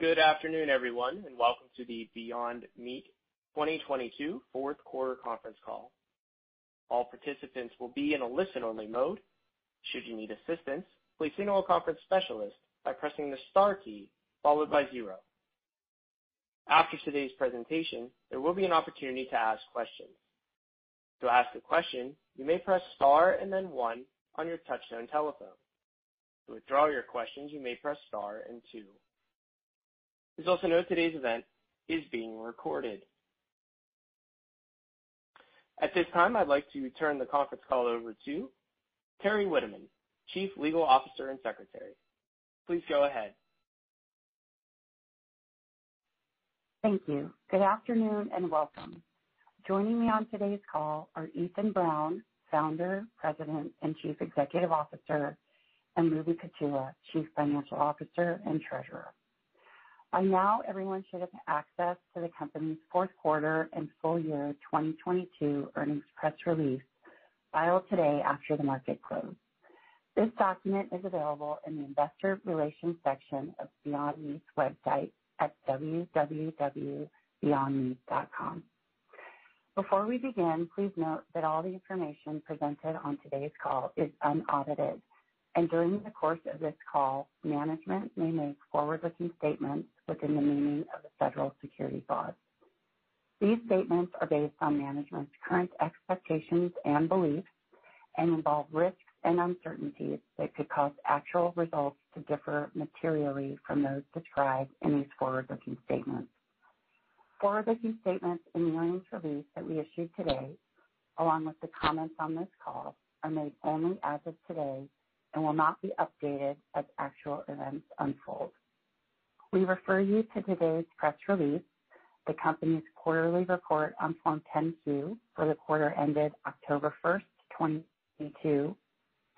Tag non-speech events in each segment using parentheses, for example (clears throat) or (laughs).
Good afternoon, everyone, and welcome to the Beyond Meat 2022 fourth quarter conference call. All participants will be in a listen-only mode. Should you need assistance, please signal a conference specialist by pressing the star key followed by zero. After today's presentation, there will be an opportunity to ask questions. To ask a question, you may press star and then one on your touchtone telephone. To withdraw your questions, you may press star and two. Please also note today's event is being recorded. At this time, I'd like to turn the conference call over to Teri Witteman, Chief Legal Officer and Secretary. Please go ahead. Thank you. Good afternoon, and welcome. Joining me on today's call are Ethan Brown, Founder, President, and Chief Executive Officer, and Lubi Kutua, Chief Financial Officer and Treasurer. By now, everyone should have access to the company's fourth quarter and full year 2022 earnings press release filed today after the market closed. This document is available in the investor relations section of Beyond Meat's website at www.beyondmeat.com. Before we begin, please note that all the information presented on today's call is unaudited, and during the course of this call, management may make forward-looking statements within the meaning of the federal securities laws. These statements are based on management's current expectations and beliefs and involve risks and uncertainties that could cause actual results to differ materially from those described in these forward-looking statements. Forward-looking statements in the earnings release that we issued today, along with the comments on this call, are made only as of today and will not be updated as actual events unfold. We refer you to today's press release, the company's quarterly report on Form 10-Q for the quarter ended October 1st, 2022,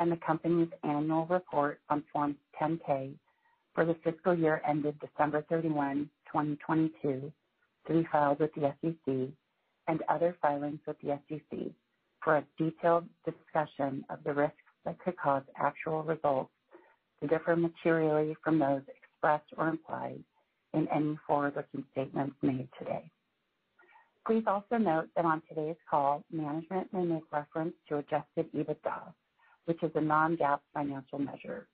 and the company's annual report on Form 10-K for the fiscal year ended December 31, 2022, to be filed with the SEC and other filings with the SEC for a detailed discussion of the risks that could cause actual results to differ materially from those expressed or implied in any forward-looking statements made today. Please also note that on today's call, management may make reference to adjusted EBITDA, which is a non-GAAP financial measure.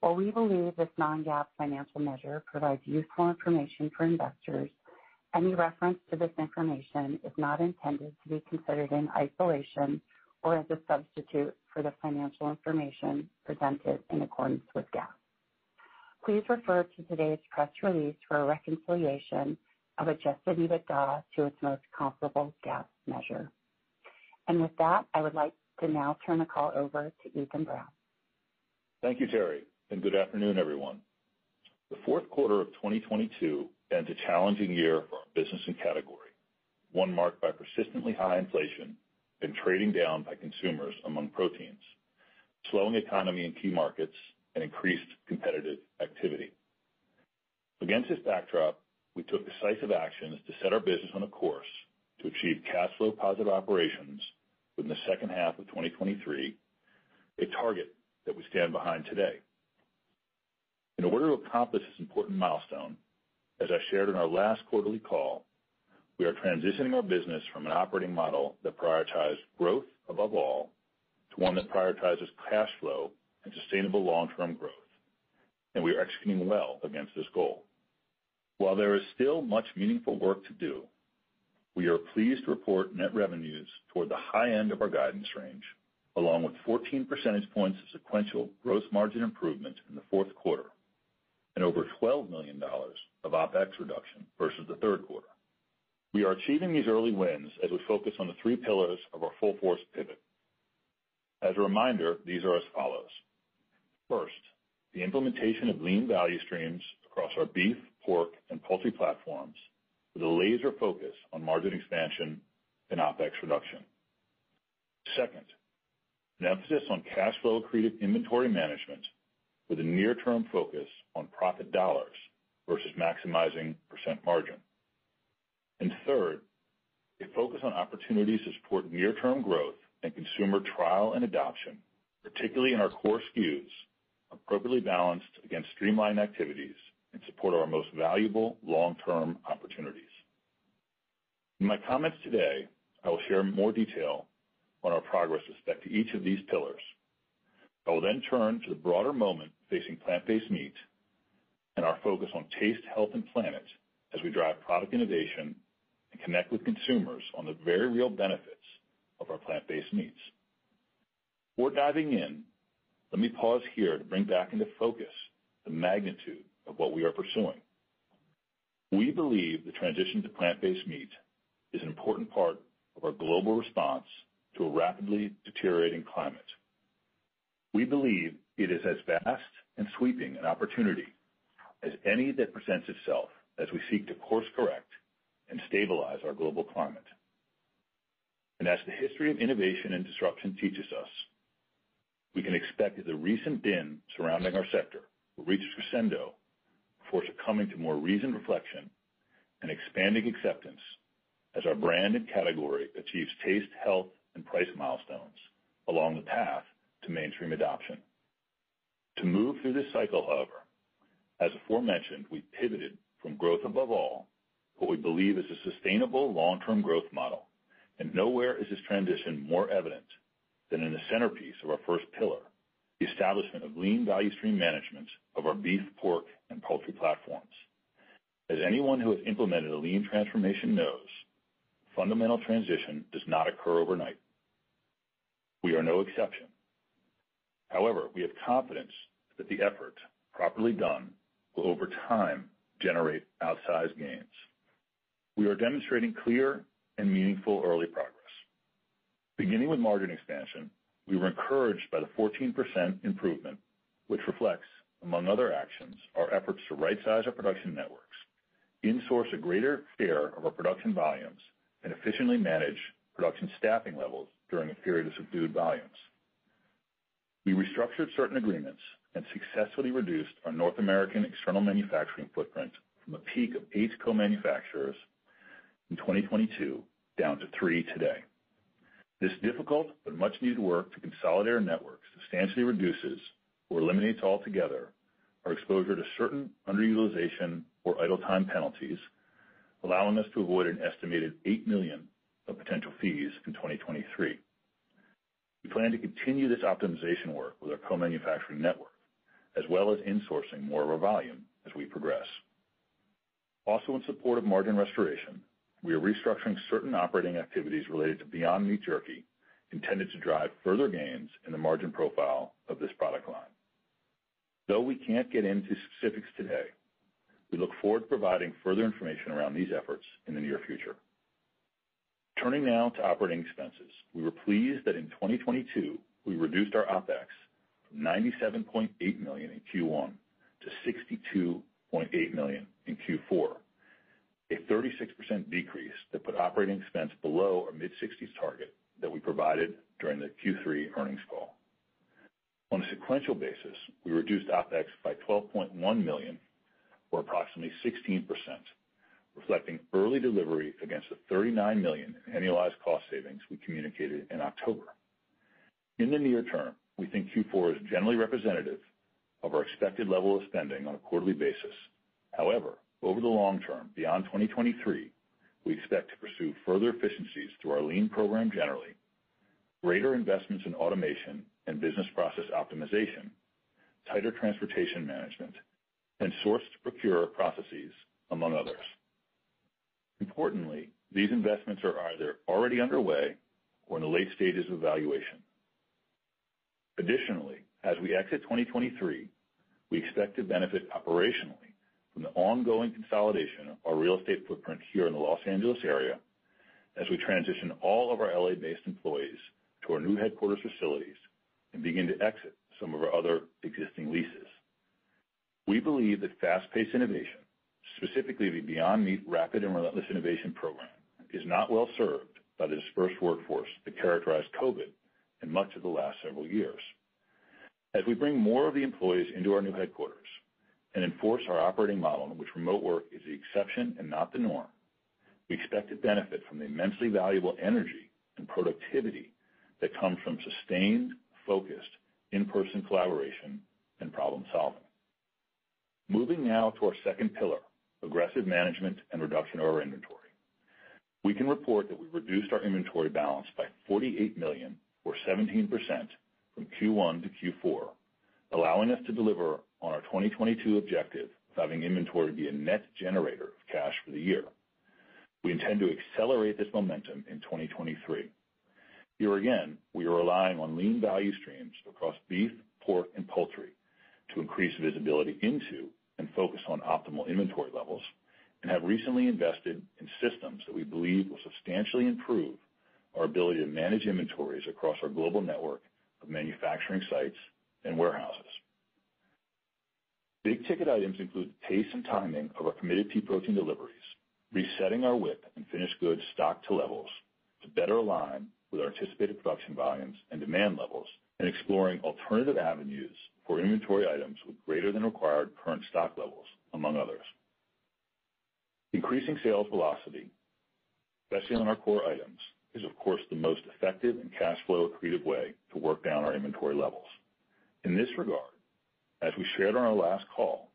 While we believe this non-GAAP financial measure provides useful information for investors, any reference to this information is not intended to be considered in isolation or as a substitute for the financial information presented in accordance with GAAP. Please refer to today's press release for a reconciliation of adjusted EBITDA to its most comparable GAAP measure. And with that, I would like to now turn the call over to Ethan Brown. Thank you, Teri, and good afternoon, everyone. The fourth quarter of 2022 ends a challenging year for our business and category, one marked by persistently high inflation and trading down by consumers among proteins, slowing economy in key markets, and increased competitive activity. Against this backdrop, we took decisive actions to set our business on a course to achieve cash flow positive operations within the second half of 2023, a target that we stand behind today. In order to accomplish this important milestone, as I shared in our last quarterly call, we are transitioning our business from an operating model that prioritized growth above all to one that prioritizes cash flow and sustainable long-term growth, and we are executing well against this goal. While there is still much meaningful work to do, we are pleased to report net revenues toward the high end of our guidance range, along with 14 percentage points of sequential gross margin improvement in the fourth quarter and over $12 million of OpEx reduction versus the third quarter. We are achieving these early wins as we focus on the three pillars of our full force pivot. As a reminder, these are as follows. First, the implementation of lean value streams across our beef, pork, and poultry platforms with a laser focus on margin expansion and OpEx reduction. Second, an emphasis on cash flow accretive inventory management with a near-term focus on profit dollars versus maximizing percent margin. Third, a focus on opportunities to support near-term growth and consumer trial and adoption, particularly in our core SKUs, appropriately balanced against streamlined activities in support of our most valuable long-term opportunities. In my comments today, I will share more detail on our progress with respect to each of these pillars. I will then turn to the broader moment facing plant-based meat and our focus on taste, health, and planet as we drive product innovation and connect with consumers on the very real benefits of our plant-based meats. Before diving in, let me pause here to bring back into focus the magnitude of what we are pursuing. We believe the transition to plant-based meat is an important part of our global response to a rapidly deteriorating climate. We believe it is as vast and sweeping an opportunity as any that presents itself as we seek to course correct and stabilize our global climate. And as the history of innovation and disruption teaches us, we can expect that the recent din surrounding our sector will reach a crescendo before succumbing to more reasoned reflection and expanding acceptance as our brand and category achieves taste, health, and price milestones along the path to mainstream adoption. To move through this cycle, however, as aforementioned, we pivoted from growth above all, what we believe is a sustainable long-term growth model, and nowhere is this transition more evident than in the centerpiece of our first pillar, the establishment of lean value stream management of our beef, pork, and poultry platforms. As anyone who has implemented a lean transformation knows, fundamental transition does not occur overnight. We are no exception. However, we have confidence that the effort, properly done, will over time generate outsized gains. We are demonstrating clear and meaningful early progress. Beginning with margin expansion, we were encouraged by the 14% improvement, which reflects, among other actions, our efforts to right-size our production networks, in-source a greater share of our production volumes, and efficiently manage production staffing levels during a period of subdued volumes. We restructured certain agreements and successfully reduced our North American external manufacturing footprint from a peak of eight co-manufacturers in 2022 down to three today. This difficult but much-needed work to consolidate our network substantially reduces or eliminates altogether our exposure to certain underutilization or idle time penalties, allowing us to avoid an estimated 8 million of potential fees in 2023. We plan to continue this optimization work with our co-manufacturing network, as well as insourcing more of our volume as we progress. Also in support of margin restoration, we are restructuring certain operating activities related to Beyond Meat Jerky, intended to drive further gains in the margin profile of this product line. Though we can't get into specifics today, we look forward to providing further information around these efforts in the near future. Turning now to operating expenses. We were pleased that in 2022, we reduced our OpEx from 97.8 million in Q1 to 62.8 million in Q4, a 36% decrease that put operating expense below our mid-60s target that we provided during the Q3 earnings call. On a sequential basis, we reduced OpEx by 12.1 million, or approximately 16%, reflecting early delivery against the 39 million in annualized cost savings we communicated in October. In the near term, we think Q4 is generally representative of our expected level of spending on a quarterly basis. However, over the long term, beyond 2023, we expect to pursue further efficiencies through our lean program generally, greater investments in automation and business process optimization, tighter transportation management, and source-to-procure processes, among others. Importantly, these investments are either already underway or in the late stages of evaluation. Additionally, as we exit 2023, we expect to benefit operationally from the ongoing consolidation of our real estate footprint here in the Los Angeles area as we transition all of our L.A.-based employees to our new headquarters facilities and begin to exit some of our other existing leases. We believe that fast-paced innovation, specifically the Beyond Meat Rapid and Relentless Innovation program, is not well served by the dispersed workforce that characterized COVID in much of the last several years. As we bring more of the employees into our new headquarters and enforce our operating model in which remote work is the exception and not the norm, we expect to benefit from the immensely valuable energy and productivity that comes from sustained, focused, in-person collaboration and problem-solving. Moving now to our second pillar, aggressive management and reduction of our inventory. We can report that we reduced our inventory balance by 48 million or 17% from Q1 to Q4, allowing us to deliver on our 2022 objective of having inventory be a net generator of cash for the year. We intend to accelerate this momentum in 2023. Here again, we are relying on lean value streams across beef, pork, and poultry to increase visibility into and focus on optimal inventory levels, and have recently invested in systems that we believe will substantially improve our ability to manage inventories across our global network of manufacturing sites and warehouses. Big-ticket items include the pace and timing of our committed pea protein deliveries, resetting our WIP and finished goods stock to levels to better align with our anticipated production volumes and demand levels, and exploring alternative avenues for inventory items with greater than required current stock levels, among others. Increasing sales velocity, especially on our core items, is of course the most effective and cash flow accretive way to work down our inventory levels. In this regard, as we shared on our last call,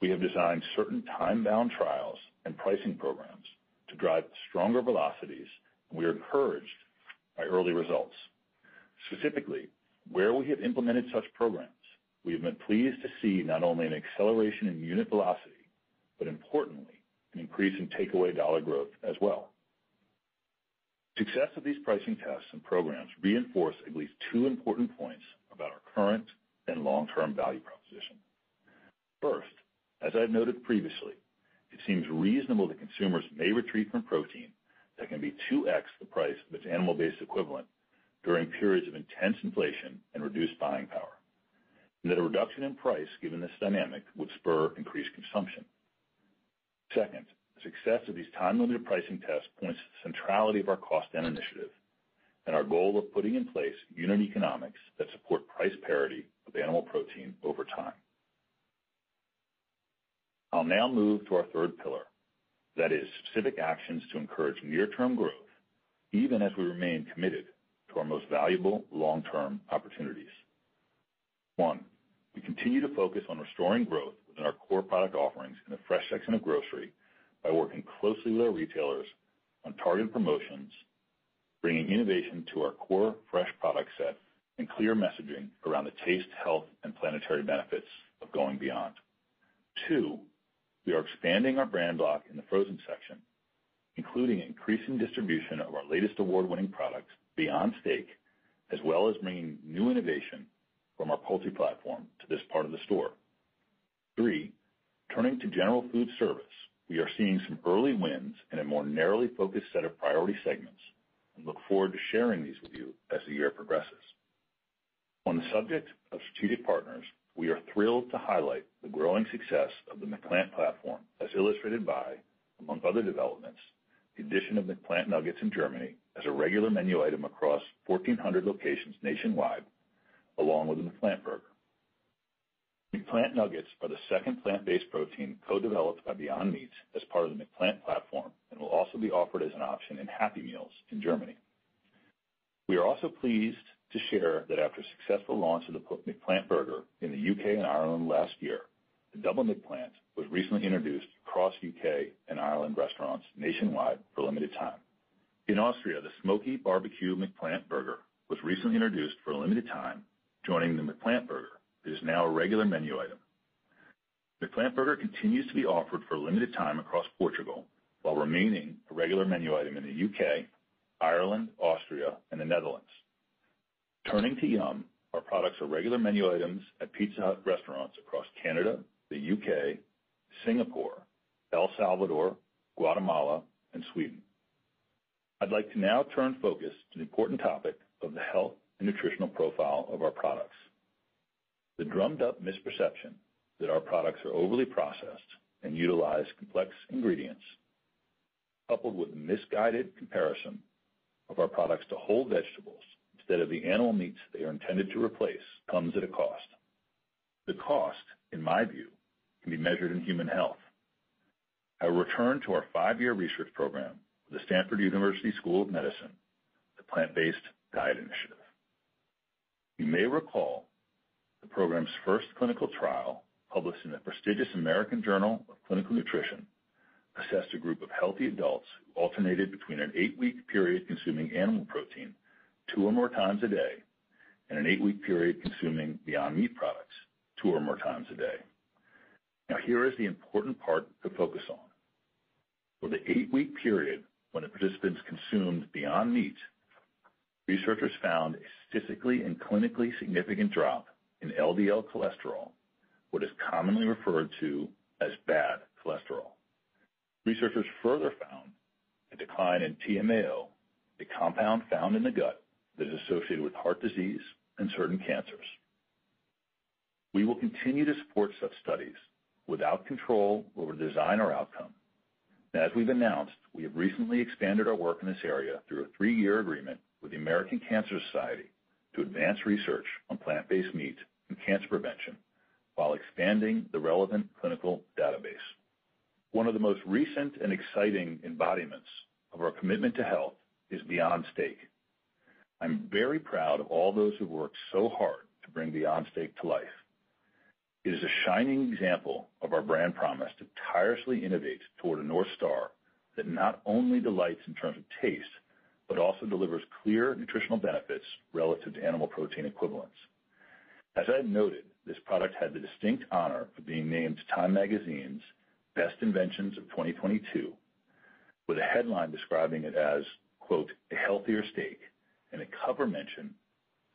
we have designed certain time-bound trials and pricing programs to drive stronger velocities, and we are encouraged by early results. Specifically, where we have implemented such programs, we have been pleased to see not only an acceleration in unit velocity, but importantly, an increase in takeaway dollar growth as well. Success of these pricing tests and programs reinforce at least two important points about our current and long-term value proposition. First, as I've noted previously, it seems reasonable that consumers may retreat from protein that can be 2x the price of its animal-based equivalent during periods of intense inflation and reduced buying power, and that a reduction in price given this dynamic would spur increased consumption. Second, the success of these time-limited pricing tests points to the centrality of our cost down initiative and our goal of putting in place unit economics that support price parity of animal protein over time. I'll now move to our third pillar. That is specific actions to encourage near-term growth, even as we remain committed to our most valuable long-term opportunities. One, we continue to focus on restoring growth within our core product offerings in the fresh section of grocery by working closely with our retailers on targeted promotions, bringing innovation to our core fresh product set, and clear messaging around the taste, health, and planetary benefits of going beyond. Two, we are expanding our brand block in the frozen section, including increasing distribution of our latest award-winning products Beyond Steak, as well as bringing new innovation from our poultry platform to this part of the store. Three, turning to general food service, we are seeing some early wins in a more narrowly focused set of priority segments and look forward to sharing these with you as the year progresses. On the subject of strategic partners, we are thrilled to highlight the growing success of the McPlant platform, as illustrated by, among other developments, the addition of McPlant nuggets in Germany as a regular menu item across 1,400 locations nationwide, along with the McPlant burger. McPlant nuggets are the second plant-based protein co-developed by Beyond Meat as part of the McPlant platform and will also be offered as an option in Happy Meals in Germany. We are also pleased to share that after successful launch of the McPlant burger in the U.K. and Ireland last year, the Double McPlant was recently introduced across U.K. and Ireland restaurants nationwide for a limited time. In Austria, the Smoky Barbecue McPlant burger was recently introduced for a limited time, joining the McPlant burger. It is now a regular menu item. The McPlant burger continues to be offered for a limited time across Portugal while remaining a regular menu item in the U.K., Ireland, Austria, and the Netherlands. Turning to Yum!, our products are regular menu items at Pizza Hut restaurants across Canada, the U.K., Singapore, El Salvador, Guatemala, and Sweden. I'd like to now turn focus to the important topic of the health and nutritional profile of our products. The drummed-up misperception that our products are overly processed and utilize complex ingredients, coupled with misguided comparison of our products to whole vegetables instead of the animal meats they are intended to replace, comes at a cost. The cost, in my view, can be measured in human health. I will return to our five-year research program with the Stanford University School of Medicine, the Plant-Based Diet Initiative. You may recall the program's first clinical trial, published in the prestigious American Journal of Clinical Nutrition, assessed a group of healthy adults who alternated between an eight-week period consuming animal protein two or more times a day and an eight-week period consuming Beyond Meat products two or more times a day. Now, here is the important part to focus on. For the eight-week period when the participants consumed Beyond Meat, researchers found a statistically and clinically significant drop in LDL cholesterol, what is commonly referred to as bad cholesterol. Researchers further found a decline in TMAO, a compound found in the gut that is associated with heart disease and certain cancers. We will continue to support such studies without control over design or outcome. As we've announced, we have recently expanded our work in this area through a three-year agreement with the American Cancer Society to advance research on plant-based meat and cancer prevention while expanding the relevant clinical database. One of the most recent and exciting embodiments of our commitment to health is Beyond Steak. I'm very proud of all those who've worked so hard to bring Beyond Steak to life. It is a shining example of our brand promise to tirelessly innovate toward a North Star that not only delights in terms of taste, but also delivers clear nutritional benefits relative to animal protein equivalents. As I had noted, this product had the distinct honor of being named Time Magazine's Best Inventions of 2022, with a headline describing it as, quote, "A healthier steak," and a cover mention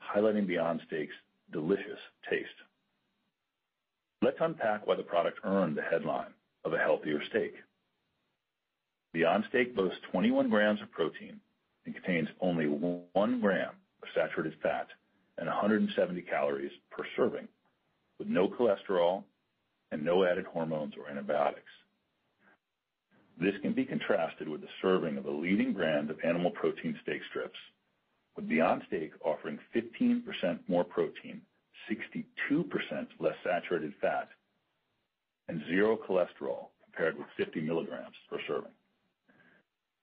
highlighting Beyond Steak's delicious taste. Let's unpack why the product earned the headline of a healthier steak. Beyond Steak boasts 21 grams of protein and contains only 1 gram of saturated fat and 170 calories per serving, with no cholesterol and no added hormones or antibiotics. This can be contrasted with the serving of a leading brand of animal protein steak strips, with Beyond Steak offering 15% more protein, 62% less saturated fat, and zero cholesterol compared with 50 milligrams per serving.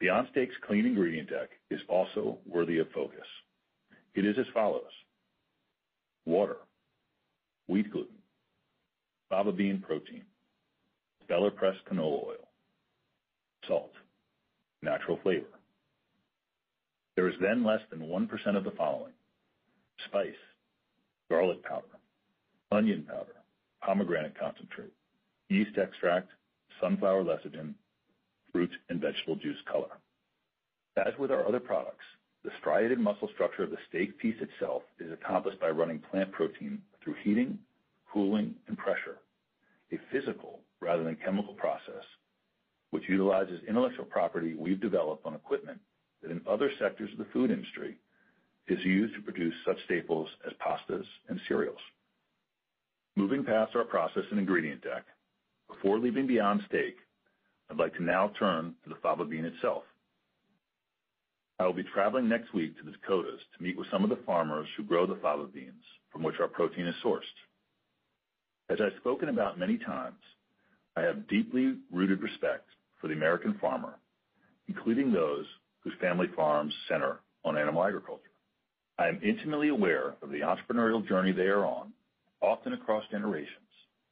Beyond Steak's clean ingredient deck is also worthy of focus. It is as follows: water, wheat gluten, fava bean protein, expeller-pressed canola oil, salt, natural flavor. There is then less than 1% of the following: spice, garlic powder, onion powder, pomegranate concentrate, yeast extract, sunflower lecithin, fruit and vegetable juice color. As with our other products, the striated muscle structure of the steak piece itself is accomplished by running plant protein through heating, cooling, and pressure, a physical rather than chemical process, which utilizes intellectual property we've developed on equipment that in other sectors of the food industry is used to produce such staples as pastas and cereals. Moving past our process and ingredient deck, before leaving Beyond Steak, I'd like to now turn to the fava bean itself. I will be traveling next week to the Dakotas to meet with some of the farmers who grow the fava beans from which our protein is sourced. As I've spoken about many times, I have deeply rooted respect for the American farmer, including those whose family farms center on animal agriculture. I am intimately aware of the entrepreneurial journey they are on, often across generations,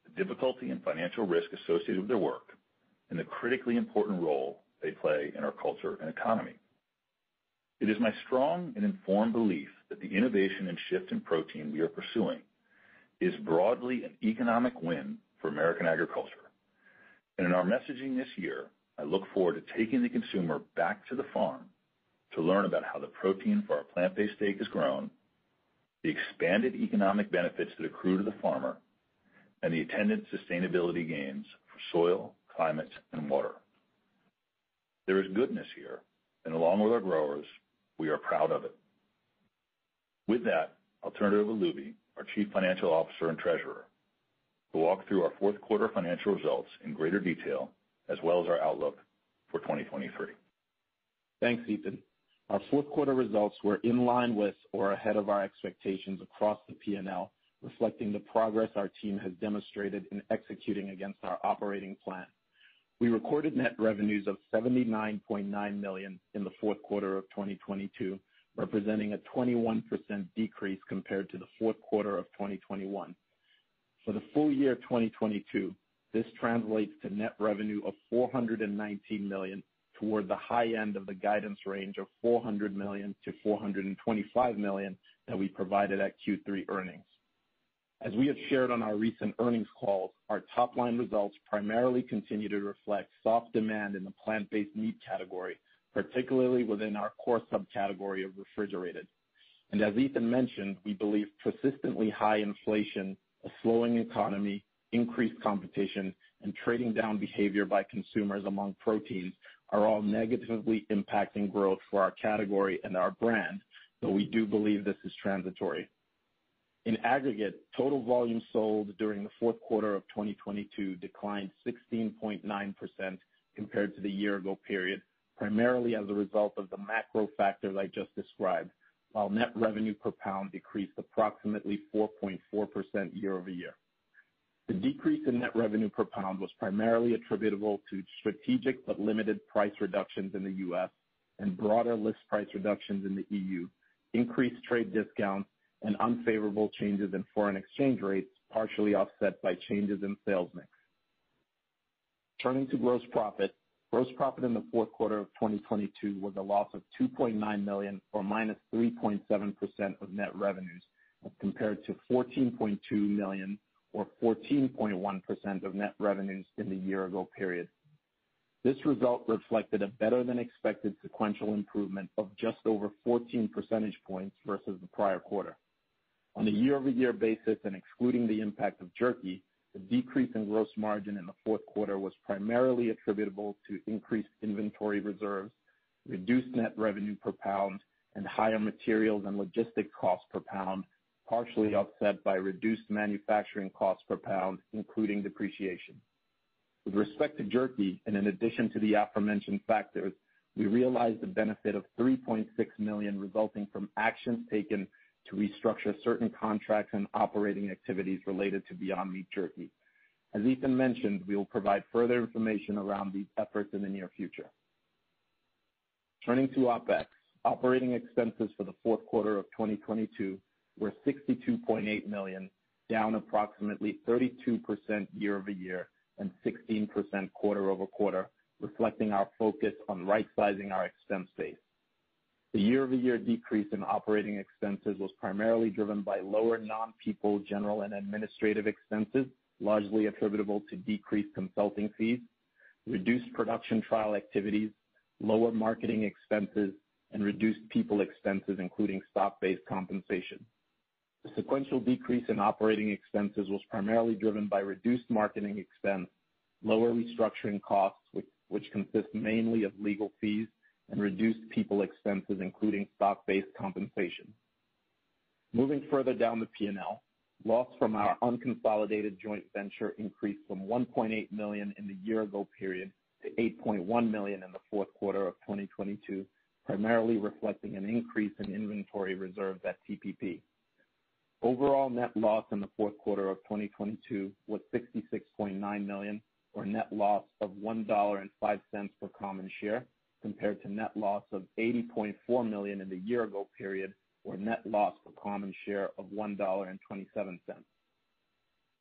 the difficulty and financial risk associated with their work, and the critically important role they play in our culture and economy. It is my strong and informed belief that the innovation and shift in protein we are pursuing is broadly an economic win for American agriculture. And in our messaging this year, I look forward to taking the consumer back to the farm to learn about how the protein for our plant-based steak is grown, the expanded economic benefits that accrue to the farmer, and the attendant sustainability gains for soil, climate, and water. There is goodness here, and along with our growers, we are proud of it. With that, I'll turn it over to Lubi, our Chief Financial Officer and Treasurer, to walk through our fourth quarter financial results in greater detail, as well as our outlook for 2023. Thanks, Ethan. Our fourth quarter results were in line with or ahead of our expectations across the P&L, reflecting the progress our team has demonstrated in executing against our operating plan. We recorded net revenues of 79.9 million in the fourth quarter of 2022, representing a 21% decrease compared to the fourth quarter of 2021. For the full year 2022, this translates to net revenue of 419 million toward the high end of the guidance range of $400 million-$425 million that we provided at Q3 earnings. As we have shared on our recent earnings calls, our top-line results primarily continue to reflect soft demand in the plant-based meat category, particularly within our core subcategory of refrigerated. And as Ethan mentioned, we believe persistently high inflation, a slowing economy, increased competition, and trading down behavior by consumers among proteins are all negatively impacting growth for our category and our brand, though we do believe this is transitory. In aggregate, total volume sold during the fourth quarter of 2022 declined 16.9% compared to the year ago period, primarily as a result of the macro factors I just described, while net revenue per pound decreased approximately 4.4% year-over-year. The decrease in net revenue per pound was primarily attributable to strategic but limited price reductions in the U.S. and broader list price reductions in the EU, increased trade discounts, and unfavorable changes in foreign exchange rates, partially offset by changes in sales mix. Turning to gross profit. Gross profit in the fourth quarter of 2022 was a loss of 2.9 million or -3.7% of net revenues, as compared to 14.2 million or 14.1% of net revenues in the year ago period. This result reflected a better than expected sequential improvement of just over 14 percentage points versus the prior quarter. On a year-over-year basis and excluding the impact of jerky, the decrease in gross margin in the fourth quarter was primarily attributable to increased inventory reserves, reduced net revenue per pound, and higher materials and logistics costs per pound, partially offset by reduced manufacturing costs per pound, including depreciation. With respect to jerky, and in addition to the aforementioned factors, we realized the benefit of 3.6 million resulting from actions taken to restructure certain contracts and operating activities related to Beyond Meat Jerky. As Ethan mentioned, we will provide further information around these efforts in the near future. Turning to OpEx. Operating expenses for the fourth quarter of 2022 were 62.8 million, down approximately 32% year-over-year and 16% quarter-over-quarter, reflecting our focus on right-sizing our expense base. The year-over-year decrease in operating expenses was primarily driven by lower non-people general and administrative expenses, largely attributable to decreased consulting fees, reduced production trial activities, lower marketing expenses, and reduced people expenses, including stock-based compensation. The sequential decrease in operating expenses was primarily driven by reduced marketing expense, lower restructuring costs, which consist mainly of legal fees, and reduced people expenses, including stock-based compensation. Moving further down the P&L, loss from our unconsolidated joint venture increased from 1.8 million in the year ago period to 8.1 million in the fourth quarter of 2022, primarily reflecting an increase in inventory reserves at TPP. Overall net loss in the fourth quarter of 2022 was 66.9 million, or net loss of $1.05 per common share, compared to net loss of 80.4 million in the year ago period, or net loss per common share of $1.27.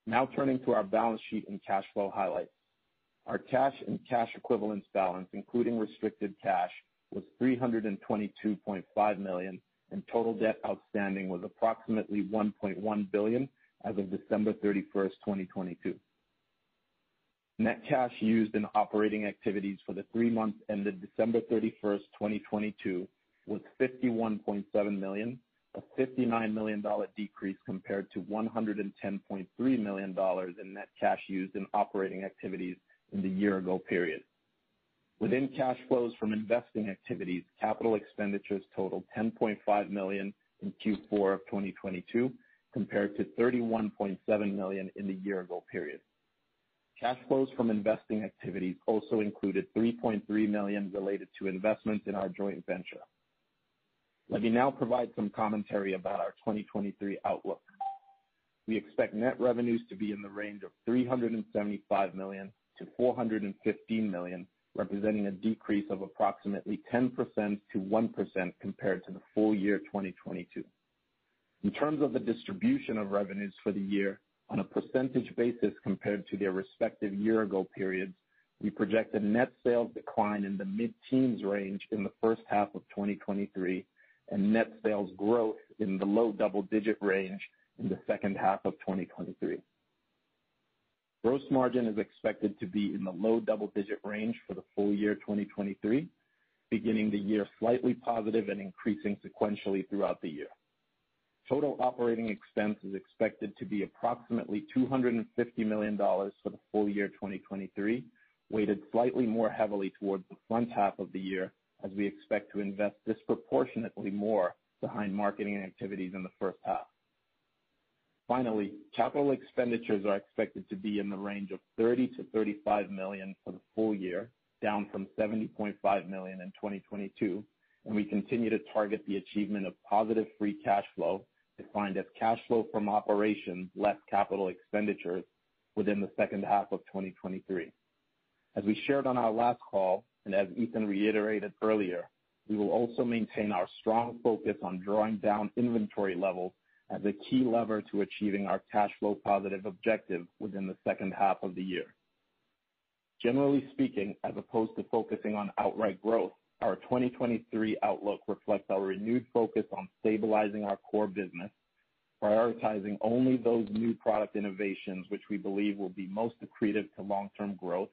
Now Turning to our balance sheet and cash flow highlights. Our cash and cash equivalents balance, including restricted cash, was 322.5 million, and total debt outstanding was approximately 1.1 billion as of December 31st, 2022. Net cash used in operating activities for the three months ended December 31st, 2022 was 51.7 million, a $59 million decrease compared to $110.3 million in net cash used in operating activities in the year ago period. Within cash flows from investing activities, capital expenditures totaled 10.5 million in Q4 of 2022, compared to 31.7 million in the year ago period. Cash flows from investing activities also included 3.3 million related to investments in our joint venture. Let me now provide some commentary about our 2023 outlook. We expect net revenues to be in the range of $375 million-$415 million, representing a decrease of approximately 10%-1% compared to the full year 2022. In terms of the distribution of revenues for the year, On a percentage basis compared to their respective year-ago periods, we project a net sales decline in the mid-teens range in the first half of 2023 and net sales growth in the low double-digit range in the second half of 2023. Gross margin is expected to be in the low double-digit range for the full year 2023, beginning the year slightly positive and increasing sequentially throughout the year. Total operating expense is expected to be approximately $250 million for the full year 2023, weighted slightly more heavily towards the front half of the year as we expect to invest disproportionately more behind marketing activities in the first half. Finally, capital expenditures are expected to be in the range of $30 million-$35 million for the full year, down from 70.5 million in 2022, and we continue to target the achievement of positive free cash flow, defined as cash flow from operations less capital expenditures within the second half of 2023. As we shared on our last call, and as Ethan reiterated earlier, we will also maintain our strong focus on drawing down inventory levels as a key lever to achieving our cash flow positive objective within the second half of the year. Generally speaking, as opposed to focusing on outright growth, our 2023 outlook reflects our renewed focus on stabilizing our core business, prioritizing only those new product innovations which we believe will be most accretive to long-term growth,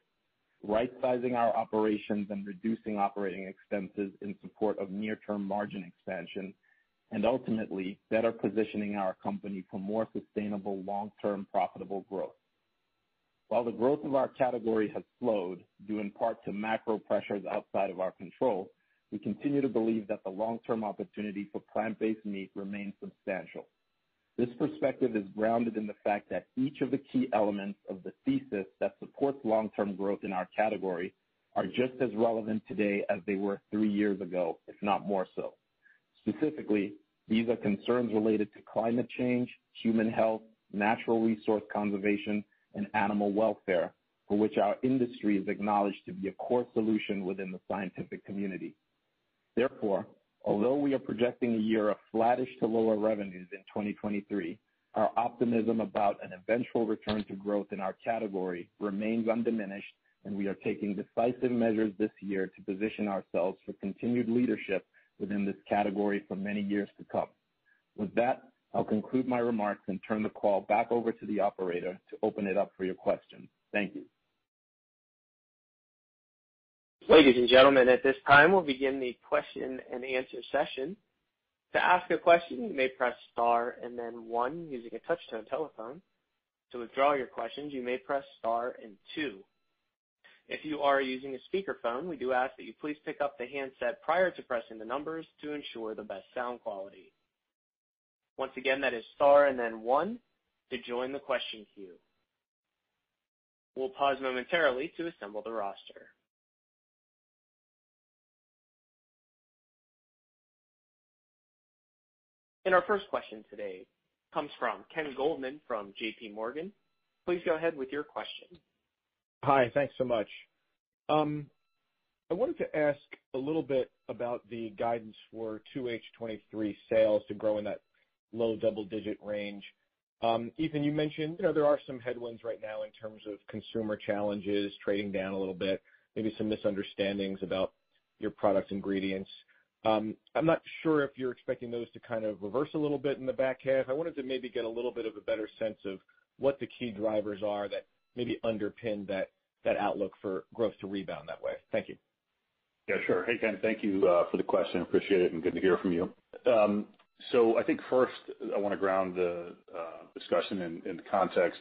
right-sizing our operations and reducing operating expenses in support of near-term margin expansion, and ultimately better positioning our company for more sustainable long-term profitable growth. While the growth of our category has slowed, due in part to macro pressures outside of our control, we continue to believe that the long-term opportunity for plant-based meat remains substantial. This perspective is grounded in the fact that each of the key elements of the thesis that supports long-term growth in our category are just as relevant today as they were three years ago, if not more so. Specifically, these are concerns related to climate change, human health, natural resource conservation, and animal welfare, for which our industry is acknowledged to be a core solution within the scientific community. Therefore, although we are projecting a year of flattish to lower revenues in 2023, our optimism about an eventual return to growth in our category remains undiminished, and we are taking decisive measures this year to position ourselves for continued leadership within this category for many years to come. With that, I'll conclude my remarks and turn the call back over to the operator to open it up for your questions. Thank you. Ladies and gentlemen, at this time, we'll begin the question-and-answer session. To ask a question, you may press star and then one using a touch-tone telephone. To withdraw your questions, you may press star and two. If you are using a speakerphone, we do ask that you please pick up the handset prior to pressing the numbers to ensure the best sound quality. Once again, that is star and then one to join the question queue. We'll pause momentarily to assemble the roster. And our first question today comes from Ken Goldman from JPMorgan. Please go ahead with your question. Hi. Thanks so much. Um, I wanted to ask a little bit about the guidance for 2H 2023 sales to grow in that low double-digit range. Ethan, you mentioned, you know, there are some headwinds right now in terms of consumer challenges, trading down a little bit, maybe some misunderstandings about your product ingredients. I'm not sure if you're expecting those to kind of reverse a little bit in the back half. I wanted to maybe get a little bit of a better sense of what the key drivers are that maybe underpin that that outlook for growth to rebound that way. Thank you. Yeah, sure. Hey, Ken. Thank you uh, for the question. Appreciate it, and good to hear from you. Um, I think first I wanna ground the uh, discussion in context.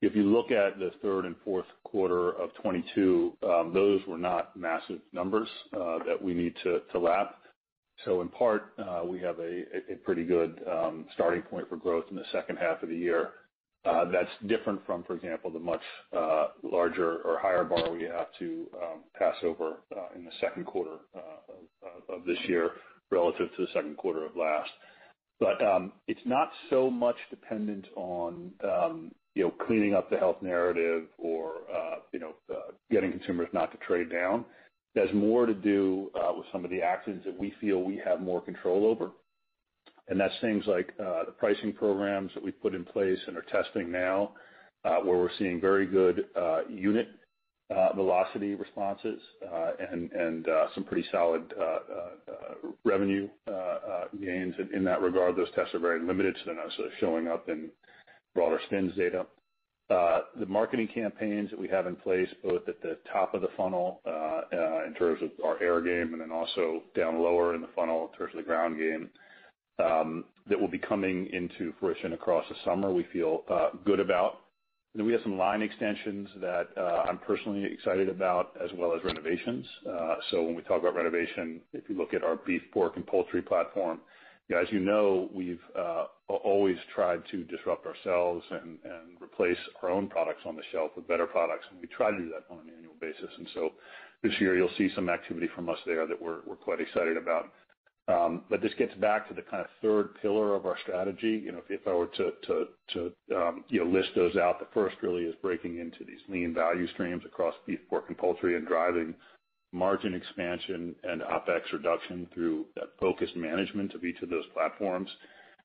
If you look at the third and fourth quarter of 2022, um, those were not massive numbers uh, that we need to lap. So in part, uh, we have a pretty good um, starting point for growth in the second half of the year. That's different from, for example, the much larger or higher bar we have to um, pass over in the second quarter of this year relative to the second quarter of last. Um, it's not so much dependent on, um, you know, cleaning up the health narrative or, uh, you know, uh, getting consumers not to trade down. It has more to do uh, with some of the actions that we feel we have more control over. And that's things like the pricing programs that we've put in place and are testing now, where we're seeing very good unit velocity responses, and uh, some pretty solid uh, uh, revenue gains in that regard. Those tests are very limited, so they're not sort of showing up in broader SPINS data. The marketing campaigns that we have in place, both at the top of the funnel, in terms of our air game, and then also down lower in the funnel in terms of the ground game, um, that will be coming into fruition across the summer, we feel good about. We have some line extensions that I'm personally excited about, as well as renovations. Uh so when we talk about renovation, if you look at our beef, pork, and poultry platform, as you know, we've always tried to disrupt ourselves and replace our own products on the shelf with better products, and we try to do that on an annual basis. And so this year you'll see some activity from us there that we're quite excited about. Um, this gets back to the kind of third pillar of our strategy. You know, if I were to um, you know list those out, the first really is breaking into these lean value streams across beef, pork, and poultry and driving margin expansion and OpEx reduction through that focused management of each of those platforms.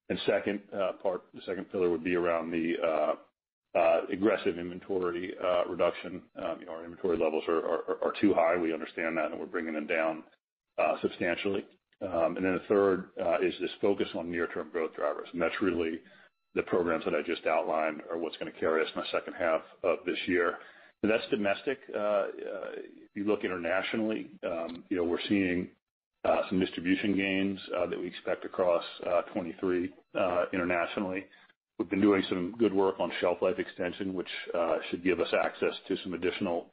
Uh, the second pillar would be around the uh, uh, aggressive inventory reduction. Um, our inventory levels are too high. We understand that, and we're bringing them down substantially. Um, the third uh, is this focus on near-term growth drivers, and that's really the programs that I just outlined are what's going to carry us in the second half of this year. That's domestic. Uh, uh, if you look internationally, um, you know, we're seeing some distribution gains that we expect across 2023 internationally. We've been doing some good work on shelf life extension, which should give us access to some additional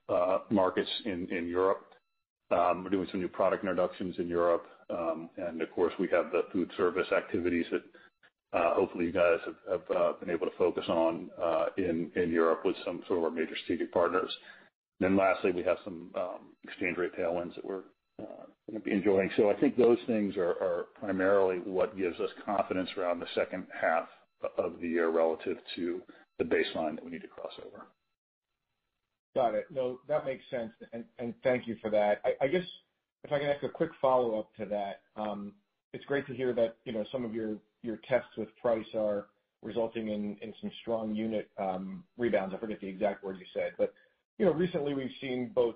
markets in Europe. Um, we're doing some new product introductions in Europe. Um, of course, we have the food service activities that uh, hopefully you guys have uh, been able to focus on uh in Europe with some of our major strategic partners. Lastly, we have some um, exchange rate tailwinds that we're uh, going to be enjoying. So I think those things are primarily what gives us confidence around the second half of the year relative to the baseline that we need to cross over. Got it. No, that makes sense, and thank you for that. I guess if I can ask a quick follow-up to that. Um, it's great to hear that you know, some of your tests with price are resulting in some strong unit um, rebounds. I forget the exact word you said. But you know, recently we've seen both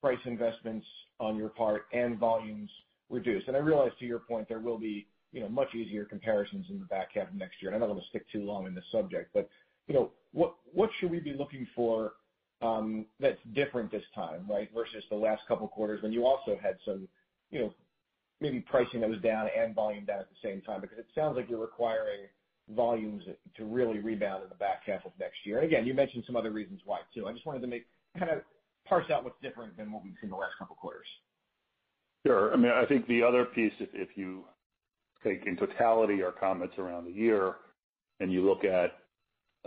price investments on your part and volumes reduce. And I realize to your point, there will be you know, much easier comparisons in the back half of next year. And I don't want to stick too long in this subject, but you know, what what should we be looking for Um, that's different this time, right, versus the last couple of quarters when you also had some you know, maybe pricing that was down and volume down at the same time? Because it sounds like you're requiring volumes to really rebound in the back half of next year. And again, you mentioned some other reasons why, too. I just wanted to make kind of parse out what's different than what we've seen the last couple of quarters. Sure. I mean, I think the other piece, if you take in totality our comments around the year, and you look at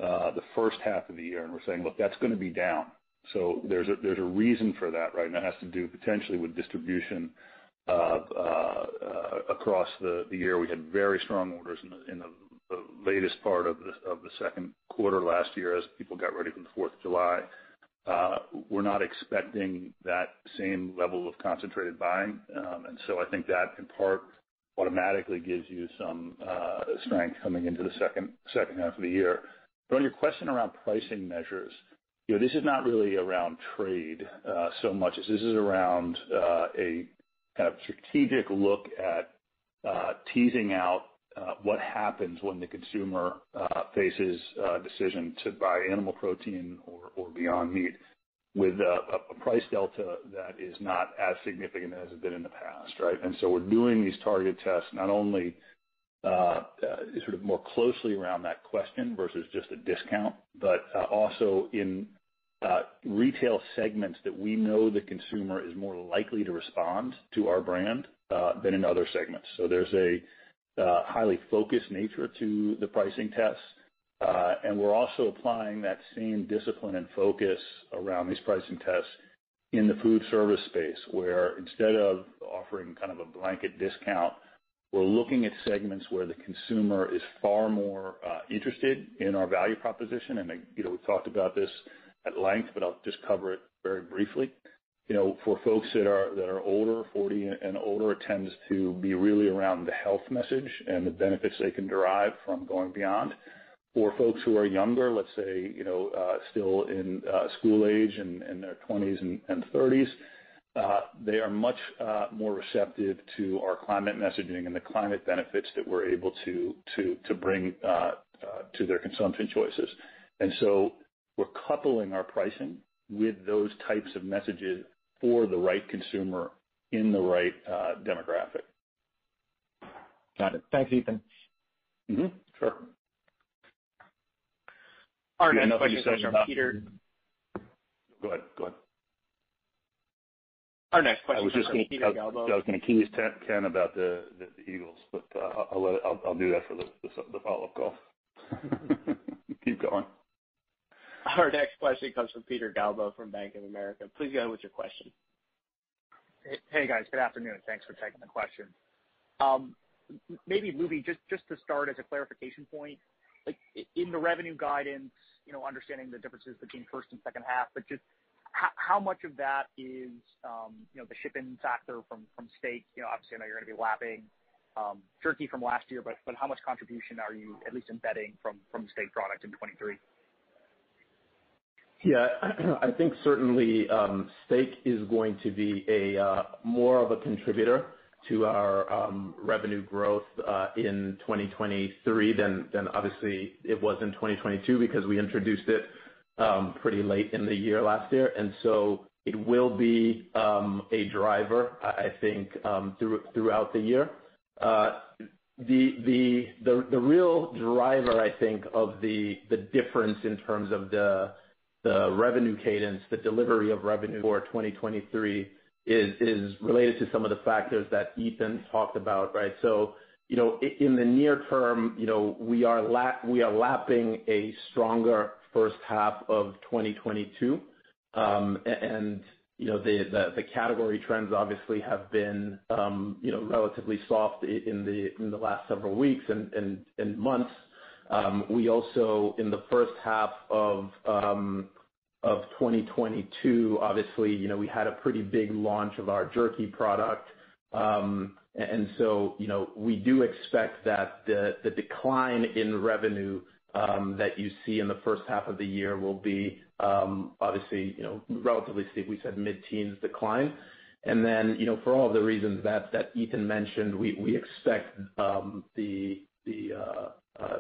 Uh, the first half of the year, and we're saying, look, that's going to be down. So there's a there's a reason for that, right? And that has to do potentially with distribution uh, uh, across the year. We had very strong orders in the latest part of of the second quarter last year as people got ready for the 4th of July. We're not expecting that same level of concentrated buying. Um and so I think that, in part, automatically gives you some strength coming into the second half of the year. But on your question around pricing measures, you know, this is not really around trade uh, so much as this is around uh, a kind of strategic look at uh, teasing out what happens when the consumer faces a decision to buy animal protein or Beyond Meat with a price delta that is not as significant as it's been in the past, right? And so we're doing these target tests not only Uh, sort of more closely around that question versus just a discount, but uh, also in uh, retail segments that we know the consumer is more likely to respond to our brand than in other segments. So there's a highly focused nature to the pricing tests. Uh and we're also applying that same discipline and focus around these pricing tests in the food service space, where instead of offering kind of a blanket discount, we're looking at segments where the consumer is far more interested in our value proposition. And you know, we've talked about this at length, but I'll just cover it very briefly. You know, for folks that are that are older, 40 and older, it tends to be really around the health message and the benefits they can derive from going beyond. For folks who are younger, let's say, you know, uh still in school age, and in their 20s and 30s, they are much uh, more receptive to our climate messaging and the climate benefits that we're able to bring uh, uh, to their consumption choices. And so we're coupling our pricing with those types of messages for the right consumer in the right demographic. Got it. Thanks, Ethan. Mm-hmm. Sure. Our next question comes from Peter. Go ahead. Our next question comes from Peter Galbo. I was going to tease Ken about the Eagles, but uh, I'll do that for the follow-up call. (laughs) Keep going. Our next question comes from Peter Galbo from Bank of America. Please go ahead with your question. Hey, guys. Good afternoon. Thanks for taking the question. Um, maybe Lubi, just to start as a clarification point, like in the revenue guidance, you know, understanding the differences between first and second half, but just how much of that is um you know the ship-in factor from steak? Obviously, I know you're going to be lapping um, jerky from last year, but but how much contribution are you at least embedding from the steak product in 2023? Yeah. (clears throat) I think certainly um, steak is going to be a uh, more of a contributor to our um, revenue growth uh, in 2023 than obviously it was in 2022 because we introduced it Um, pretty late in the year last year. And so it will be um, a driver, I think, um, throughout the year. Uh the the the the real driver, I think, of the the difference in terms of the the revenue cadence, the delivery of revenue for 2023 is related to some of the factors that Ethan talked about, right? So, you know, in the near term, you know, we are la we are lapping a stronger first half of 2022. Um, you The the category trends obviously have been um, you know, relatively soft in the in the last several weeks and months. Um, we also, in the first half of 2022, obviously, you know, we had a pretty big launch of our jerky product. Um and so you know, we do expect that the the decline in revenue Um, that you see in the first half of the year will be um, obviously you know relatively steep. We said mid-teens decline. And then, you know, for all of the reasons that Ethan mentioned, we expect um the uh, uh,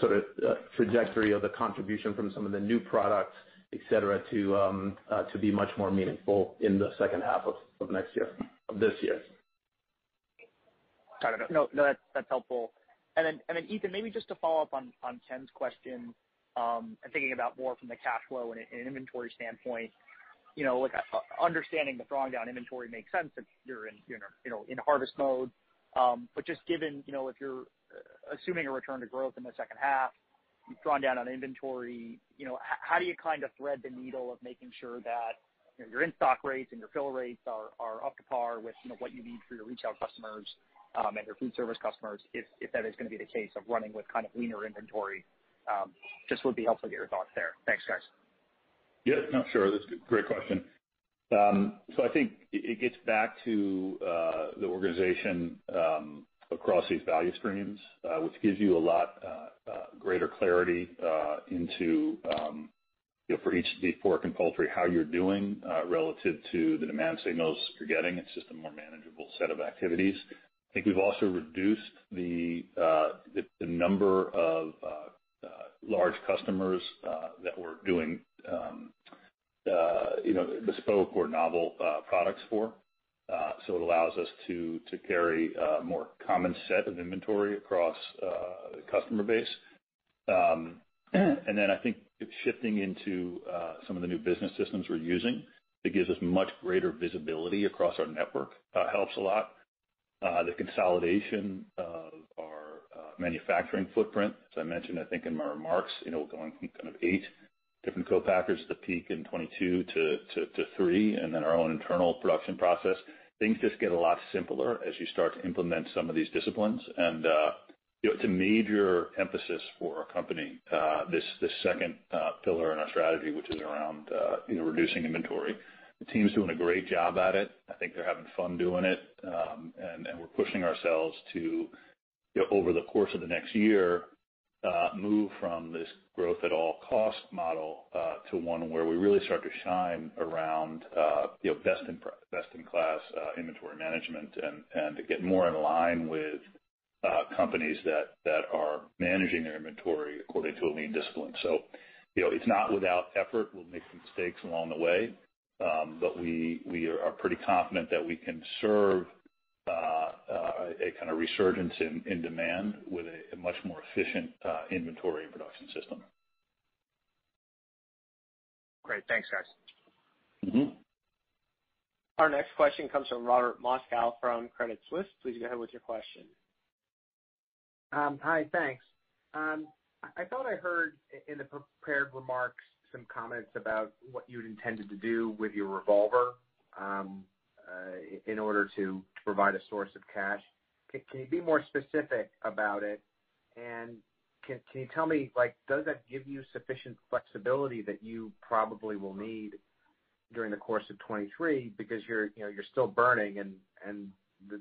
sort of uh, trajectory of the contribution from some of the new products, et cetera, to um, to be much more meaningful in the second half of next year of this year. Got it. No, that's helpful. Ethan, maybe just to follow up on Ken's question, and thinking about more from the cash flow and an inventory standpoint. You know, like uh understanding the drawing down inventory makes sense if you're in you know, in harvest mode. Um, but just given you know, if you're assuming a return to growth in the second half, you've drawn down on inventory, you know, how do you kind of thread the needle of making sure that your in-stock rates and your fill rates are are up to par with you know what you need for your retail customers Um, and your food service customers, if that is going to be the case of running with kind of leaner inventory? Um, just would be helpful to get your thoughts there. Thanks, guys. Yeah. No, sure. That's a great question. Um, so I think it gets back to uh, the organization across these value streams, uh, which gives you a lot uh, greater clarity into, for each beef, pork, and poultry, how you're doing relative to the demand signals you're getting. It's just a more manageable set of activities. I think we've also reduced the uh, number of uh, uh, large customers that we're doing um, bespoke or novel products for. Uh so it allows us to carry a more common set of inventory across the customer base. Um (clears throat) and then I think shifting into some of the new business systems we're using, it gives us much greater visibility across our network. Helps a lot. Uh, the consolidation of our uh, manufacturing footprint, as I mentioned, I think in my remarks, you know, going from kind of eight different co-packers at the peak in 2022 to three, and then our own internal production process. Things just get a lot simpler as you start to implement some of these disciplines. And uh, it's a major emphasis for our company, this second pillar in our strategy, which is around reducing inventory. The team's doing a great job at it. I think they're having fun doing it. Um and we're pushing ourselves to, over the course of the next year, uh, move from this growth at all cost model uh, to one where we really start to shine around uh, best-in-class inventory management and to get more in line with companies that are managing their inventory according to a lean discipline. So it's not without effort. We'll make mistakes along the way. Um, we we are pretty confident that we can serve uh, uh, a kind of resurgence in demand with a much more efficient uh, inventory and production system. Great. Thanks, guys. Mm-hmm. Our next question comes from Robert Moskow from Credit Suisse. Please go ahead with your question. Um, hi, thanks. Um, I thought I heard in the prepared remarks some comments about what you'd intended to do with your revolver um, uh, in order to provide a source of cash. Can you be more specific about it? And can you tell me, like does that give you sufficient flexibility that you probably will need during the course of 2023 because you're you know you're still burning and and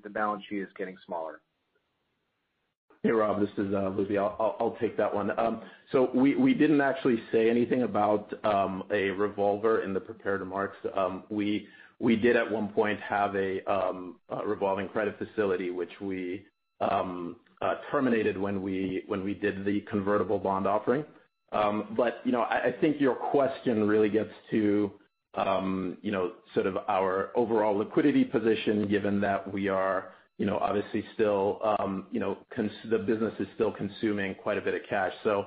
the balance sheet is getting smaller? Hey, Rob, this is Lubi. I'll take that one. Um so we didn't actually say anything about a revolver in the prepared remarks. Um we we did at one point have a revolving credit facility, which we terminated when we when we did the convertible bond offering. Um but you know I think your question really gets to um you know sort of our overall liquidity position, given that obviously still um you know the business is still consuming quite a bit of cash. So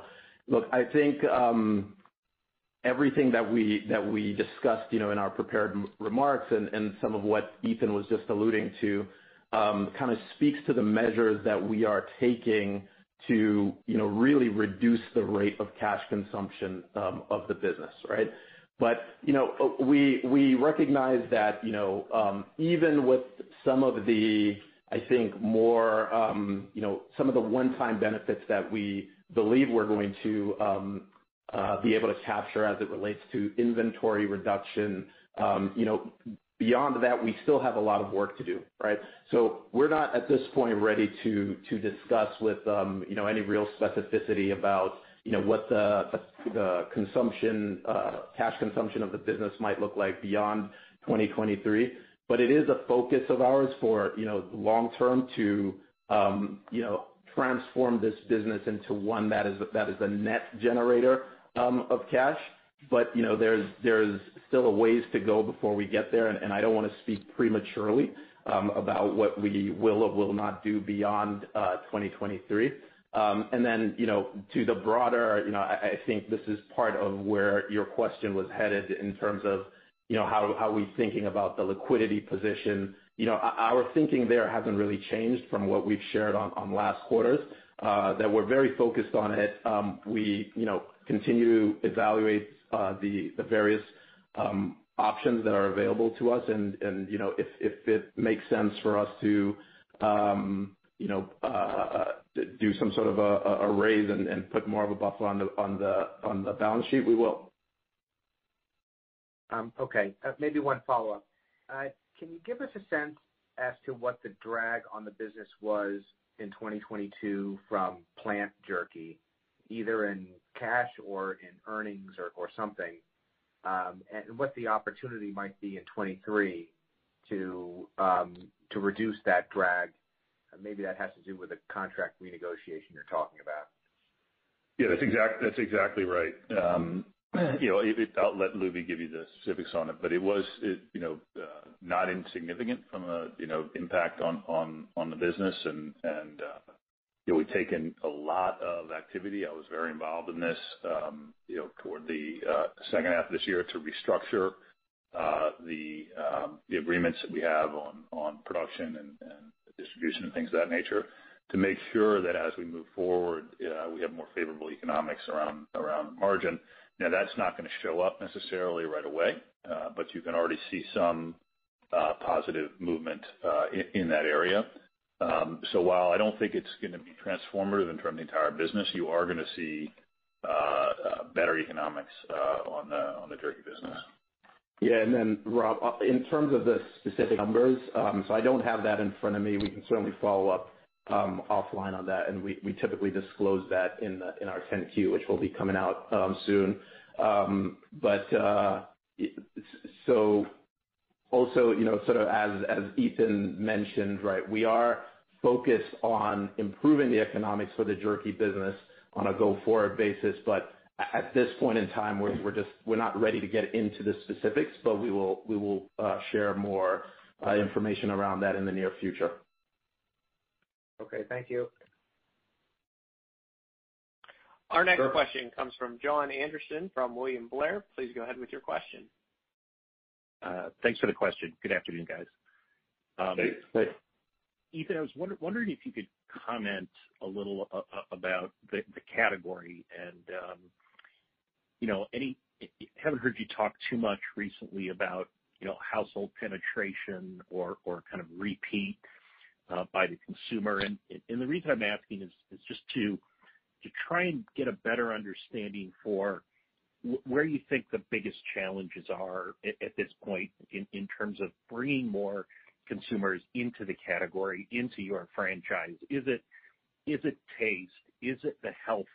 look, I think everything that we discussed you know, in our prepared remarks and some of what Ethan was just alluding to kind of speaks to the measures that we are taking to you know, really reduce the rate of cash consumption of the business, right? But, you know, we recognize that you know, um even with some of the, I think, more um you know some of the one-time benefits that we believe we're going to be able to capture as it relates to inventory reduction, Um, you know, beyond that, we still have a lot of work to do, right? So we're not, at this point, ready to to discuss with um you know any real specificity about you know what the the consumption uh cash consumption of the business might look like beyond 2023. But it is a focus of ours for you know long term to um you know transform this business into one that is a net generator um, of cash. But you know there's there's still a ways to go before we get there, and I don't want to speak prematurely um, about what we will or will not do beyond uh, 2023. Um, to the broader, you know, I think this is part of where your question was headed in terms of how how we're thinking about the liquidity position. You know, I our thinking there hasn't really changed from what we've shared on last quarters, uh, that we're very focused on it. Um, we you know, continue to evaluate uh, the the various um, options that are available to us, and you know if if it makes sense for us to um, you know, uh, do some sort of a raise and put more of a buffer on the on the on the balance sheet, we will. Um, okay. Uh, maybe one follow-up. Uh, can you give us a sense as to what the drag on the business was in 2022 from plant jerky, either in cash or in earnings or something, um, and what the opportunity might be in 2023 to um to reduce that drag? Maybe that has to do with the contract renegotiation you're talking about. Yeah, that's exactly right. Um, (clears throat) I'll let Lubi give you the specifics on it, but it was uh you know uh not insignificant from an impact on on the business. And uh We've taken a lot of activity. I was very involved in this um you know toward the second half of this year to restructure uh the um the agreements that we have on on production and distribution and things of that nature to make sure that as we move forward, we have more favorable economics around around margin. Now, that's not going to show up necessarily right away, uh, but you can already see some uh, positive movement uh, in that area. Um so while I don't think it's going to be transformative in terms of the entire business, you are going to see better economics on the jerky business. Yeah. And then Rob, in terms of the specific numbers, um so I don't have that in front of me. We can certainly follow up Um, offline on that, and we typically disclose that in our 10-Q, which will be coming out um, soon. Um, but uh, so also, you know sort of as Ethan mentioned, right, we are focused on improving the economics for the jerky business on a go-forward basis. But at this point in time, we're we're just we're not ready to get into the specifics, but we will we will uh share more uh, information around that in the near future. Okay. Thank you. Our next question comes from Jon Andersen from William Blair. Please go ahead with your question. Uh, thanks for the question. Good afternoon, guys. Um, hey. Ethan, I was wondering if you could comment a little uh, uh, about the category and um you know any i haven't heard you talk too much recently about you know household penetration or or kind of repeat Uh, by the consumer. The reason I'm asking is just to to try and get a better understanding for where you think the biggest challenges are at this point in terms of bringing more consumers into the category, into your franchise. Is it is it taste? Is it the health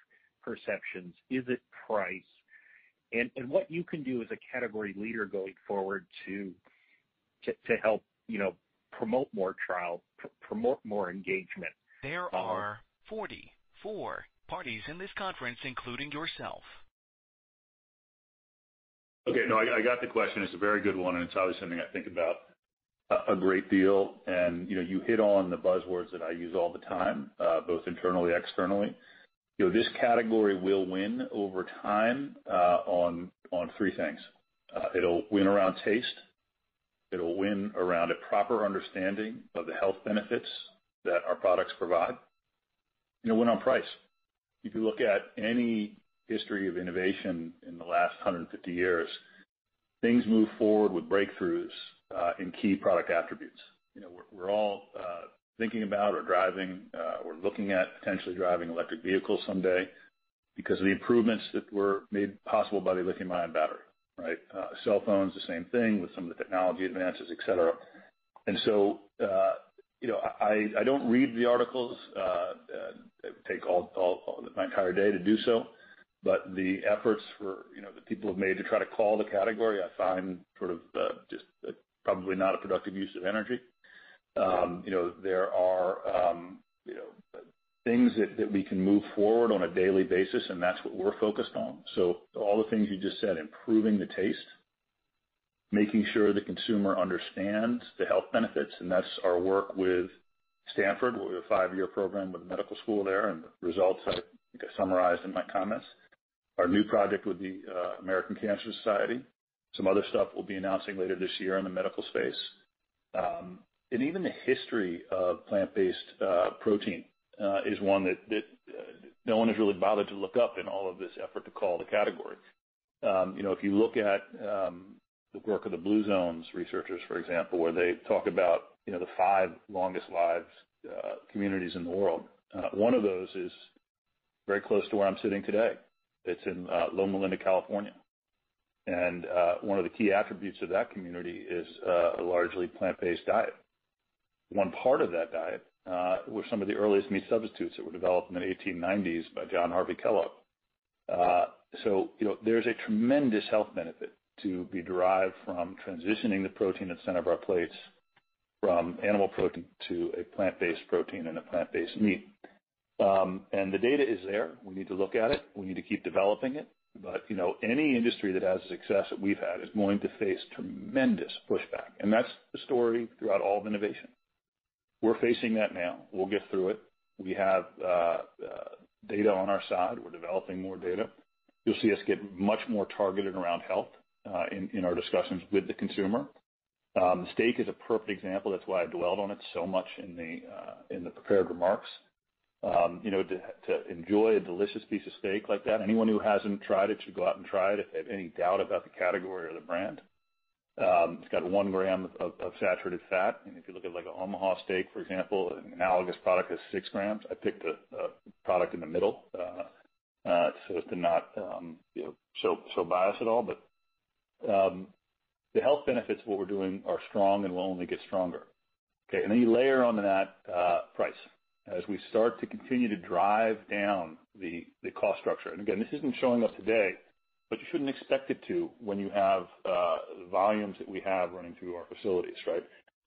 perceptions? Is it price? What you can do as a category leader going forward to, to help you know promote more trial, promote more engagement. There uh-huh. are 44 parties in this conference, including yourself. Okay. No, I got the question. It's a very good one, and it's obviously something I think about a great deal. And you hit on the buzzwords that I use all the time, uh, both internally, and externally. This category will win over time uh, on three things. Uh, it'll win around taste, it'll win around a proper understanding of the health benefits that our products provide, it'll win on price. If you look at any history of innovation in the last 150 years, things move forward with breakthroughs uh, in key product attributes. You know, we're all uh, thinking about or driving uh, or looking at potentially driving electric vehicles someday because of the improvements that were made possible by the lithium-ion battery, right? Uh, cell phones, the same thing with some of the technology advances, et cetera. And so uh, you know, I don't read the articles. Uh, uh, it would take all my entire day to do so. But the efforts for you know that people have made to try to call the category, I find sort of just probably not a productive use of energy. Um, you know, there are um, things that we can move forward on a daily basis, and that's what we're focused on. So all the things you just said, improving the taste, making sure the consumer understands the health benefits, and that's our work with Stanford. We have a five-year program with the medical school there, and the results I think I summarized in my comments. Our new project with the American Cancer Society. Some other stuff we'll be announcing later this year in the medical space. Um and even the history of plant-based protein Uh, is one that uh, no one has really bothered to look up in all of this effort to call the category. Um, you know, if you look at um, the work of the Blue Zones researchers, for example, where they talk about you know, the five longest lives uh, communities in the world. One of those is very close to where I'm sitting today. It's in Loma Linda, California. And uh one of the key attributes of that community is a largely plant-based diet. One part of that diet were some of the earliest meat substitutes that were developed in the 1890s by John Harvey Kellogg. Uh so, you know, there's a tremendous health benefit to be derived from transitioning the protein at the center of our plates from animal protein to a plant-based protein and a plant-based meat. Um and the data is there. We need to look at it. We need to keep developing it. But you know, any industry that has the success that we've had is going to face tremendous pushback, and that's the story throughout all of innovation. We're facing that now. We'll get through it. We have uh, data on our side. We're developing more data. You'll see us get much more targeted around health uh, in our discussions with the consumer. Um, steak is a perfect example. That's why I dwelled on it so much in the uh, prepared remarks. Um, you know, to enjoy a delicious piece of steak like that, anyone who hasn't tried it should go out and try it if they have any doubt about the category or the brand. Um, it's got one gram of saturated fat. And if you look at like an Omaha Steak, for example, an analogous product has six grams. I picked a product in the middle uh, uh, so as to not um, show bias at all. But um the health benefits of what we're doing are strong and will only get stronger. Okay. And then you layer on that uh, price. As we start to continue to drive down the cost structure. And again, this isn't showing up today, but you shouldn't expect it to when you have the volumes that we have running through our facilities, right?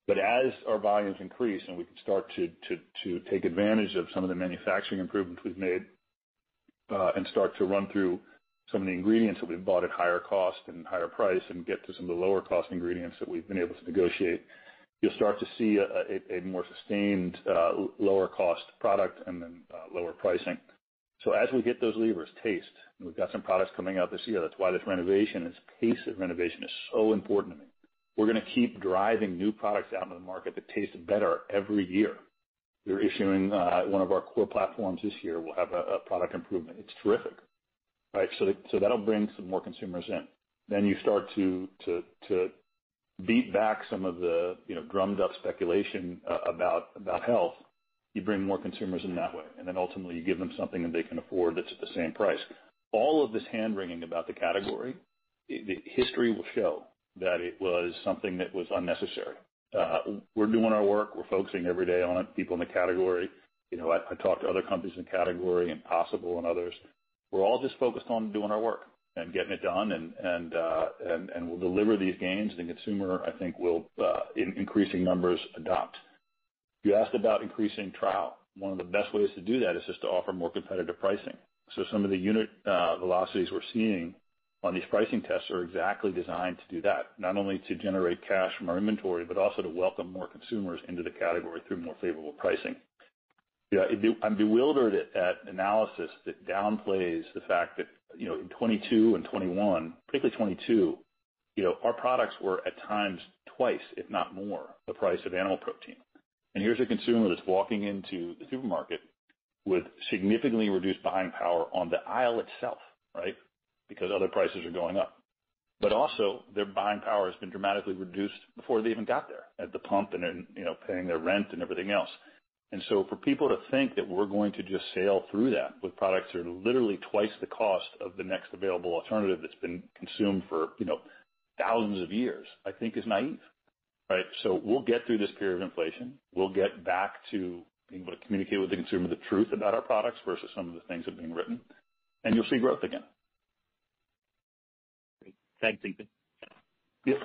But as our volumes increase and we can start to take advantage of some of the manufacturing improvements we've made, uh, and start to run through some of the ingredients that we've bought at higher cost and higher price and get to some of the lower cost ingredients that we've been able to negotiate, you'll start to see a more sustained uh, lower cost product and then lower pricing. So as we hit those levers, taste, and we've got some products coming out this year. That's why this renovation, this pace of renovation is so important to me. We're gonna keep driving new products out into the market that taste better every year. We're issuing uh, one of our core platforms this year We'll have a product improvement. It's terrific, right? So That'll bring some more consumers in. Then you start to to beat back some of the, you know, drummed up speculation uh, about, about health. You bring more consumers in that way, and then ultimately you give them something that they can afford that's at the same price. All of this hand-wringing about the category, the history will show that it was something that was unnecessary. Uh, we're doing our work. We're focusing every day on it, people in the category. You know, I talk to other companies in the category, Impossible and others. We're all just focused on doing our work and getting it done and uh, we'll deliver these gains. And The consumer, I think, will uh, in increasing numbers adopt. You asked about increasing trial. One of the best ways to do that is just to offer more competitive pricing. So some of the unit uh, velocities we're seeing on these pricing tests are exactly designed to do that, not only to generate cash from our inventory, but also to welcome more consumers into the category through more favorable pricing. I'm bewildered at analysis that downplays the fact that, you know, in 2022 and 2021, particularly 2022, you know, our products were at times twice, if not more, the price of animal protein. And here's a consumer that's walking into the supermarket with significantly reduced buying power on the aisle itself, right? Because other prices are going up. But also their buying power has been dramatically reduced before they even got there at the pump and know, paying their rent and everything else. And so for people to think that we're going to just sail through that with products that are literally twice the cost of the next available alternative that's been consumed for, you know, thousands of years, I think is naive, right? So we'll get through this period of inflation. We'll get back to being able to communicate with the consumer the truth about our products versus some of the things that are being written, and you'll see growth again. Great. Thanks, Ethan. Yep.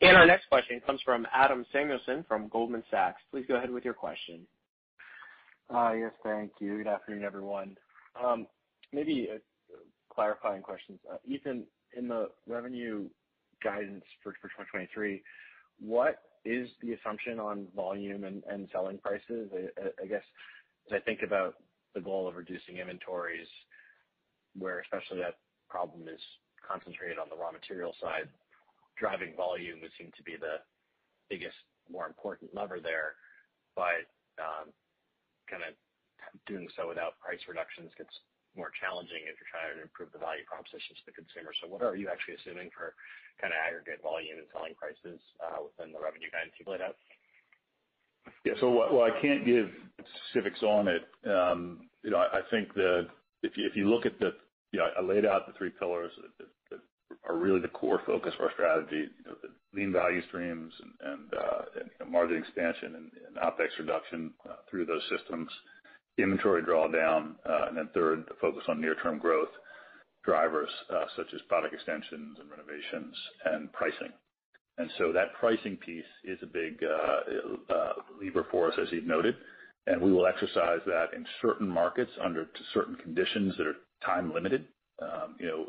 And our next question comes from Adam Samuelson from Goldman Sachs. Please go ahead with your question. Uh, yes, thank you. Good afternoon, everyone. Um, maybe a clarifying questions. Uh, Ethan, in the revenue guidance for 2023, what is the assumption on volume and selling prices? I guess, as I think about the goal of reducing inventories, where especially that problem is concentrated on the raw material side, driving volume would seem to be the biggest, more important lever there. But um, Kinda doing so without price reductions gets more challenging if you're trying to improve the value proposition to the consumer. So what are you actually assuming for kinda aggregate volume and selling prices uh, within the revenue guidance you've laid out? Yeah. So while I can't give specifics on it, um, you know, I think the if you if you look at the, I laid out the three pillars that are really the core focus of our strategy, you know, the lean value streams and uh, margin expansion and OpEx reduction uh, through those systems, inventory drawdown, uh, and then third, the focus on near-term growth drivers, uh, such as product extensions and renovations and pricing. And so that pricing piece is a big uh, lever for us, as you've noted, and we will exercise that in certain markets under certain conditions that are time limited, um, you know,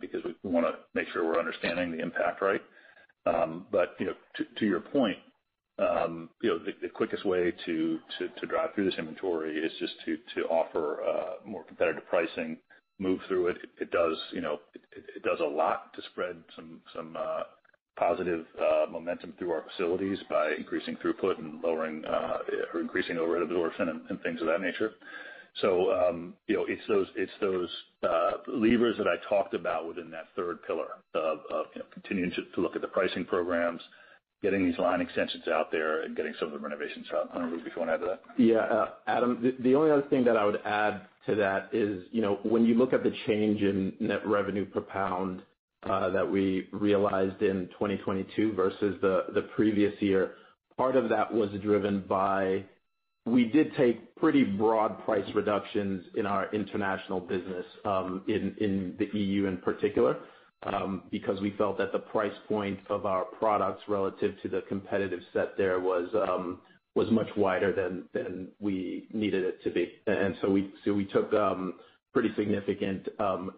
because we wanna make sure we're understanding the impact right. Um but you know, to your point, the quickest way to drive through this inventory is just to to offer more competitive pricing, move through it. It does, you know, it does a lot to spread some some uh positive momentum through our facilities by increasing throughput and lowering or increasing overhead absorption and things of that nature. So um, you know, it's those it's those uh levers that I talked about within that third pillar of, continuing to look at the pricing programs, getting these line extensions out there and getting some of the renovations out. I don't know, if you wanna add to that. Yeah. Adam, the only other thing that I would add to that is, you know, when you look at the change in net revenue per pound, that we realized in 2022 versus the previous year. Part of that was driven by we did take pretty broad price reductions in our international business, um in in the EU in particular, because we felt that the price point of our products relative to the competitive set there was um was much wider than than we needed it to be. And so we took um pretty significant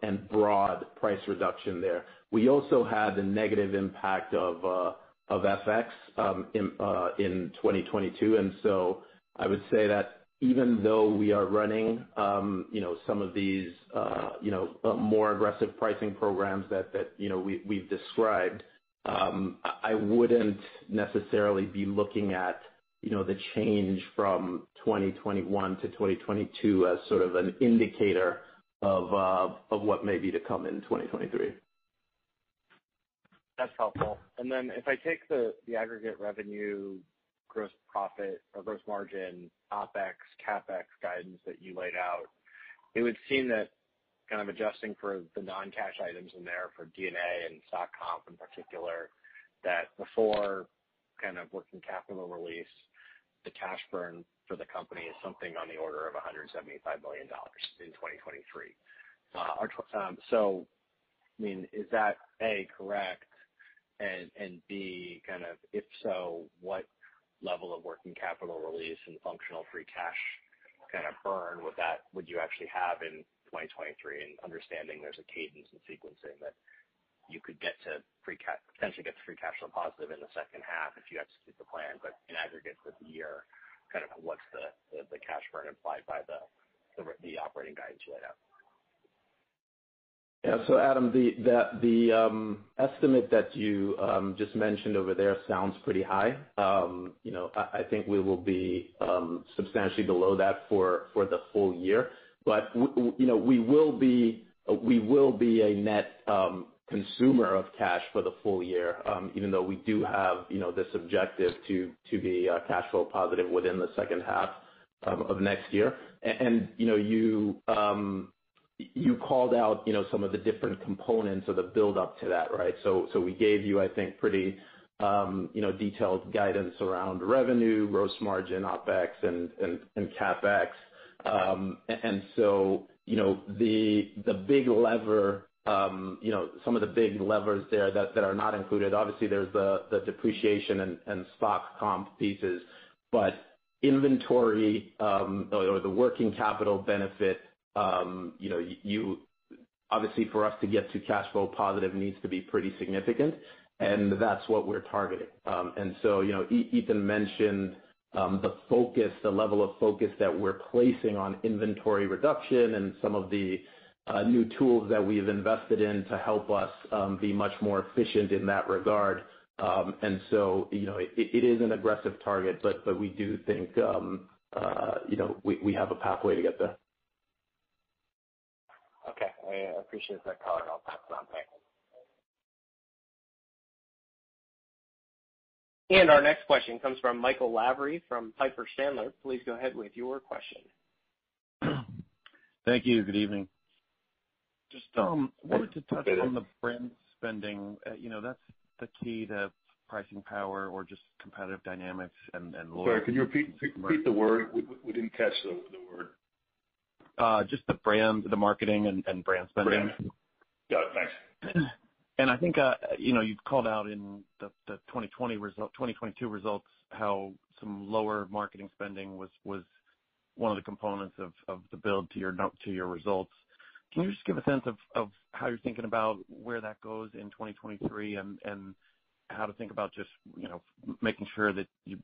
and broad price reduction there. We also had the negative impact of uh of FX in 2022. I would say that even though we are running, um, you know, some of these, uh, you know, uh, more aggressive pricing programs that, you know, we've described, um, I wouldn't necessarily be looking at, you know, the change from 2021 to 2022 as sort of an indicator of uh, of what may be to come in 2023. That's helpful. And then if I take the aggregate revenue, gross profit or gross margin, OpEx, CapEx guidance that you laid out, it would seem that kind of adjusting for the non-cash items in there for D&A and stock comp in particular, that before kind of working capital release, the cash burn for the company is something on the order of $175 million in 2023. Uh, um, I mean, is that, A, correct? B, kind of if so, what level of working capital release and functional free cash kind of burn would you actually have in 2023? and Understanding there's a cadence and sequencing that you could get to potentially get to free cash flow positive in the second half if you execute the plan. But in aggregate for the year, kind of what's the cash burn implied by the the operating guidance you laid out? Adam, the the um estimate that you um, just mentioned over there sounds pretty high. Um, you know, I think we will be um, substantially below that for the full year. But w you know, we will be uh we will be a net consumer of cash for the full year, even though we do have, you know, this objective to be uh, cash flow positive within the second half of next year. You know, you called out, you know, some of the different components of the build up to that, right? So so we gave you, I think, pretty, um, you know, detailed guidance around revenue, gross margin, OpEx and CapEx. Um and so, you know, the the big lever, um, you know, some of the big levers there that are not included, obviously there's the depreciation and stock comp pieces. But inventory, um, or the working capital benefit, Um, obviously for us to get to cash flow positive needs to be pretty significant, and that's what we're targeting. Um and so, you know, Ethan mentioned um, the focus, the level of focus that we're placing on inventory reduction and some of the uh, new tools that we've invested in to help us um, be much more efficient in that regard. Um and so, you know, it is an aggressive target, but but we do think, uh, you know, we we have a pathway to get there. Okay. I appreciate that color. I'll pass it on. Thanks. Our next question comes from Michael Lavery from Piper Sandler. Please go ahead with your question. Thank you. Good evening. Just um, wanted to touch on the brand spending. Uh, you know, that's the key to pricing power or just competitive dynamics and loyalty. Sorry, can you repeat the word? We didn't catch the word. Uh, just the brand, the marketing and brand spending. Brand. Got it. Thanks. (clears throat) And I think, uh, you know, you've called out in the 2022 results how some lower marketing spending was one of the components of the build to your results. Can you just give a sense of how you're thinking about where that goes in 2023 and how to think about just, you know, making sure that you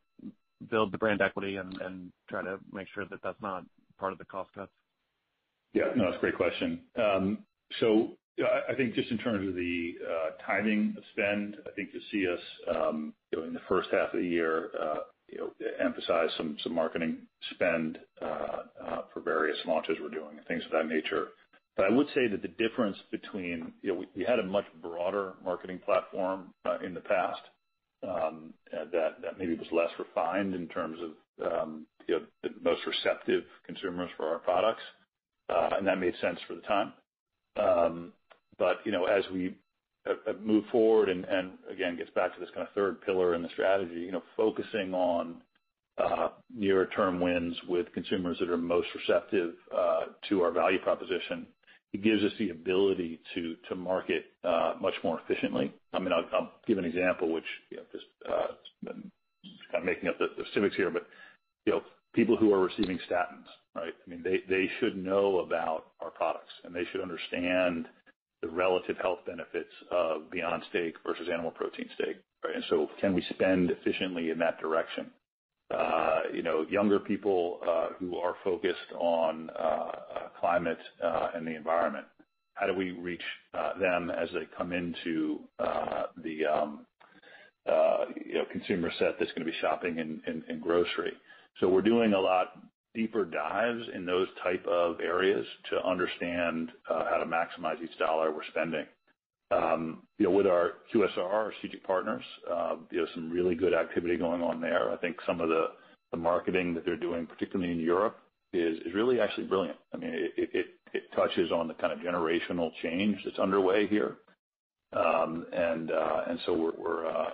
build the brand equity and try to make sure that that's not part of the cost cuts? Yeah. No, that's a great question. Um so I think just in terms of the uh, timing of spend, I think you'll see us, um, know, in the first half of the year, uh, know, emphasize some some marketing spend uh, for various launches we're doing and things of that nature. But I would say that the difference between, we had a much broader marketing platform in the past um that that maybe was less refined in terms of, um, the most receptive consumers for our products, Uh, and that made sense for the time. Um but you know, as we uh, uh, have moved forward and again, gets back to this kind of third pillar in the strategy, you know, focusing on nearer term wins with consumers that are most receptive to our value proposition. It gives us the ability to to market much more efficiently. I mean, I'll give an example which, just kind of making up the specifics here, but, you know, people who are receiving statins, right? I mean, they should know about our products, and they should understand the relative health benefits of Beyond Steak versus animal protein steak, right? And so can we spend efficiently in that direction? Uh, you know, younger people uh, who are focused on uh, climate and the environment, how do we reach them as they come into the um, you know, consumer set that's gonna be shopping in grocery? So we're doing a lot deeper dives in those type of areas to understand how to maximize each dollar we're spending. Know, with our QSR, our strategic partners, you know, some really good activity going on there. I think some of the marketing that they're doing, particularly in Europe, is really actually brilliant. I mean, it touches on the kind of generational change that's underway here. Um and uh and so we're we're uh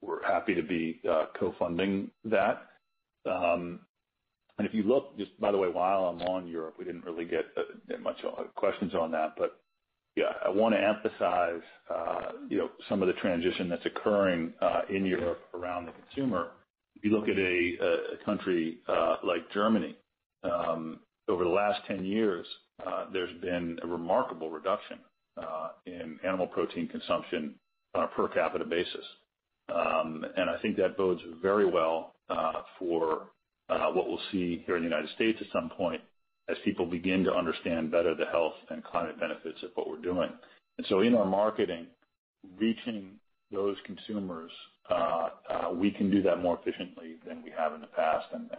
we're happy to be co-funding that. Um, if you look, just by the way, while I'm on Europe, we didn't really get uh, much uh, questions on that. But yeah, I wanna emphasize, uh, you know, some of the transition that's occurring in Europe around the consumer. If you look at a country like Germany, um, over the last 10 years, there's been a remarkable reduction in animal protein consumption on a per capita basis. Um and I think that bodes very well for uh, what we'll see here in the United States at some point as people begin to understand better the health and climate benefits of what we're doing. And so in our marketing, reaching those consumers, uh, uh, we can do that more efficiently than we have in the past, and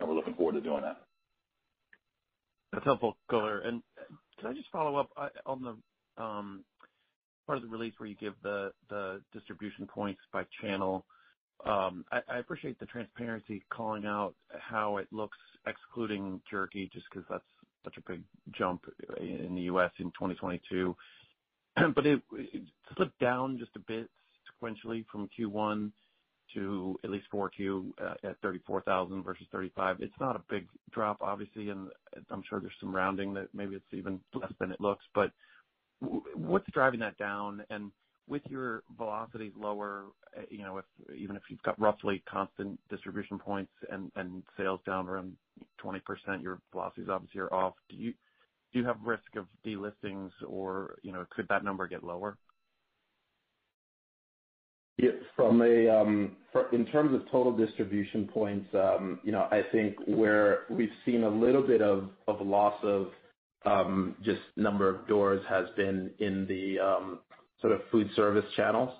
we're looking forward to doing that. That's helpful color. And can I just follow up on the um, part of the release where you give the distribution points by channel? Um, I appreciate the transparency calling out how it looks excluding jerky, just 'cause that's such a big jump in the U.S. in 2022. (clears throat) It slipped down just a bit sequentially from Q1 to at least 4Q uh, at 34,000 versus 35. It's not a big drop, obviously, and I'm sure there's some rounding that maybe it's even less than it looks. But what's driving that down? With your velocities lower, you know, even if you've got roughly constant distribution points and sales down around 20%, your velocities obviously are off. Do you have risk of delistings or, you know, could that number get lower? A um in terms of total distribution points, um, you know, I think where we've seen a little bit of loss of um, just number of doors has been in the um, sort of food service channels.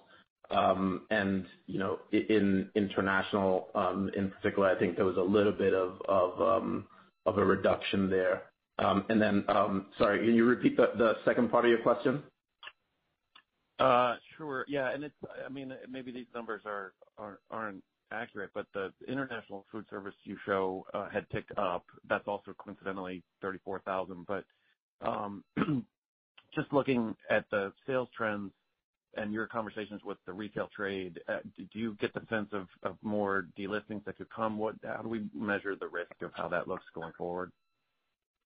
Um, and, you know, in international, um, in particular, I think there was a little bit um, of a reduction there. Um and then um sorry, can you repeat the second part of your question? Uh, sure. Yeah. And it's I mean, maybe these numbers aren't accurate, but the international food service you show uh, had ticked up. That's also coincidentally 34,000. (clears throat) Just looking at the sales trends and your conversations with the retail trade, uh, do you get the sense of more delistings that could come? How do we measure the risk of how that looks going forward?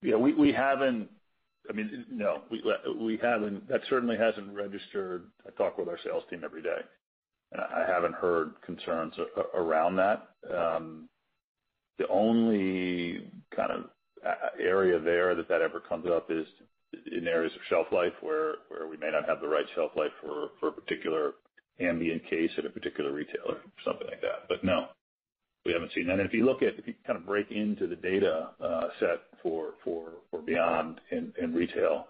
Yeah, we haven't. I mean, no, we haven't. That certainly hasn't registered. I talk with our sales team every day, and I haven't heard concerns around that. Um, the only kind of uh, area there that that ever comes up is in areas of shelf life where we may not have the right shelf life for a particular ambient case at a particular retailer, something like that. But no, we haven't seen that. And if you look at if you kind of break into the data uh, set for Beyond in retail,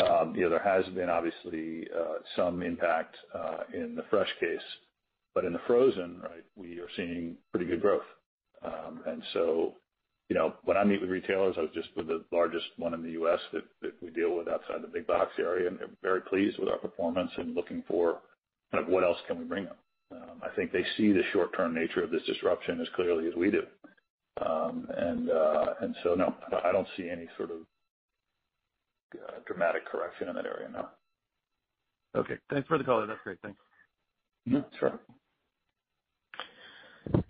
um, you know, there has been obviously uh, some impact uh, in the fresh case. But in the frozen, right, we are seeing pretty good growth. Um, You know, when I meet with retailers, I was just with the largest one in the U.S. that we deal with outside the big box area, and they're very pleased with our performance and looking for kind of what else can we bring them. Um, I think they see the short-term nature of this disruption as clearly as we do. Um, uh, and so, no, I don't see any sort of uh, dramatic correction in that area, no. Okay. Thanks for the color. That's great. Thanks. Mm-hmm. Sure.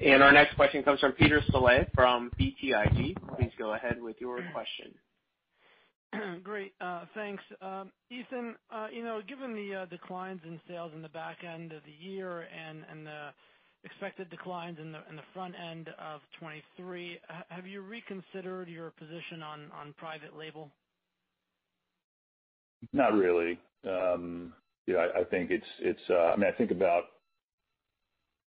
And our next question comes from Peter Saleh from BTIG. Please go ahead with your question. (clears throat) Great. Uh, thanks. Um, Ethan, uh, you know, given the uh, declines in sales in the back end of the year and the expected declines in the front end of 2023, have you reconsidered your position on private label? Not really. Um, yeah, I think it's, uh, I mean, I think about,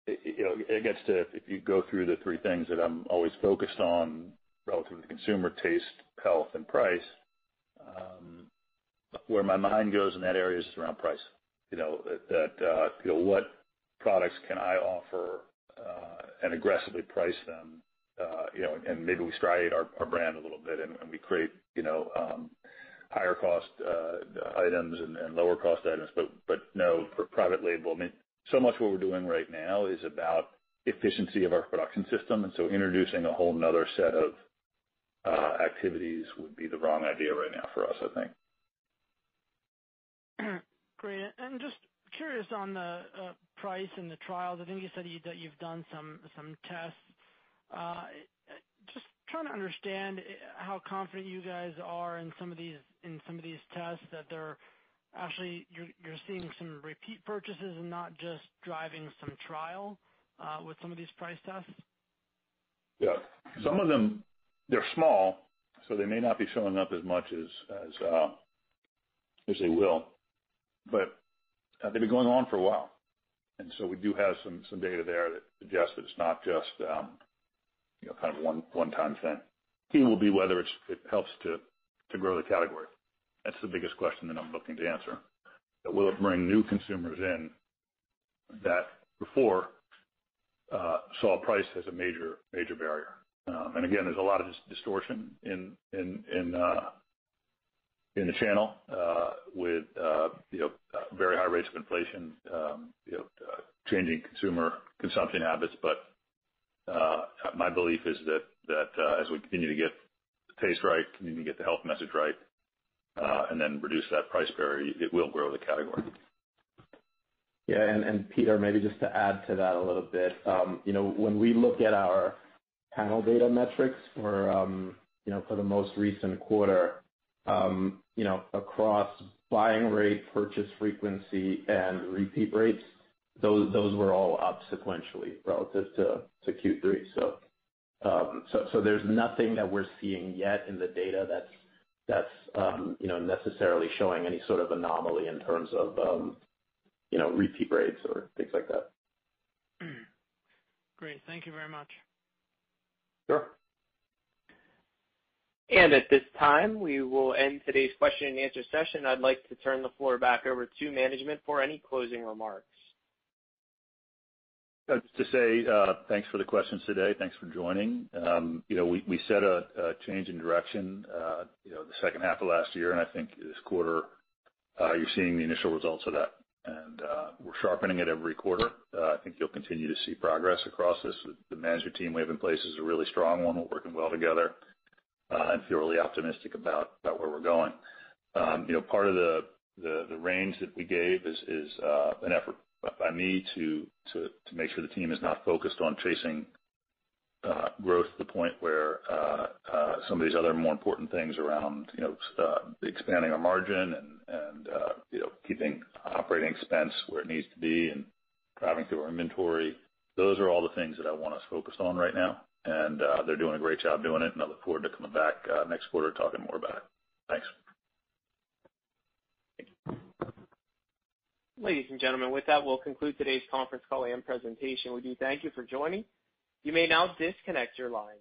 it gets to if you go through the three things that I'm always focused on relative to consumer taste, health, and price, where my mind goes in that area is around price. You know, that uh you know what products can I offer and aggressively price them? Uh, you know, and maybe we striate our brand a little bit and we create you know, um higher cost items and lower cost items. But but no, for private label, I mean, so much what we're doing right now is about efficiency of our production system. And so introducing a whole nother set of uh, activities would be the wrong idea right now for us, I think. (clears throat) Great. And just curious on the uh, price and the trials. I think you said that you've done some tests. Uh, just trying to understand how confident you guys are in some of these in some of these tests that they're actually you're seeing some repeat purchases and not just driving some trial with some of these price tests? Yeah. Some of them, they're small, so they may not be showing up as much as uh as they will. But they've been going on for a while. And so we do have some some data there that suggests that it's not just um you know kind of one-time thing. Key will be whether it helps to grow the category. That's the biggest question that I'm looking to answer. Will it bring new consumers in that before uh, saw price as a major major barrier? Um, and again, there's a lot of distortion in in in uh in the channel uh, with uh you know uh very high rates of inflation, um, uh, changing consumer consumption habits. But my belief is that that as we continue to get the taste right, continue to get the health message right, and then reduce that price barrier, it will grow the category. Yeah. And Peter, maybe just to add to that a little bit, um, you know, when we look at our panel data metrics for um the most recent quarter, um, you know, across buying rate, purchase frequency, and repeat rates, those those were all up sequentially relative to Q3. So there's nothing that we're seeing yet in the data that's necessarily showing any sort of anomaly in terms of um you know repeat rates or things like that. (clears throat) Great. Thank you very much. Sure. And at this time, we will end today's question and answer session. I'd like to turn the floor back over to management for any closing remarks. Just to say thanks for the questions today. Thanks for joining. Um, you know, we set a change in direction uh you know the second half of last year, and I think this quarter you're seeing the initial results of that. And we're sharpening it every quarter. I think you'll continue to see progress across this. The management team we have in place is a really strong one. We're working well together and feel really optimistic about where we're going. Um, you know, part of the range that we gave is is uh an effort by me to make sure the team is not focused on chasing uh, growth to the point where uh, uh, some of these other more important things around you know uh expanding our margin and uh you know keeping operating expense where it needs to be and driving through our inventory. Those are all the things that I want us focused on right now. And they're doing a great job doing it. And I look forward to coming back next quarter talking more about it. Thanks. Ladies and gentlemen, with that, we'll conclude today's conference call and presentation. We do thank you for joining. You may now disconnect your lines.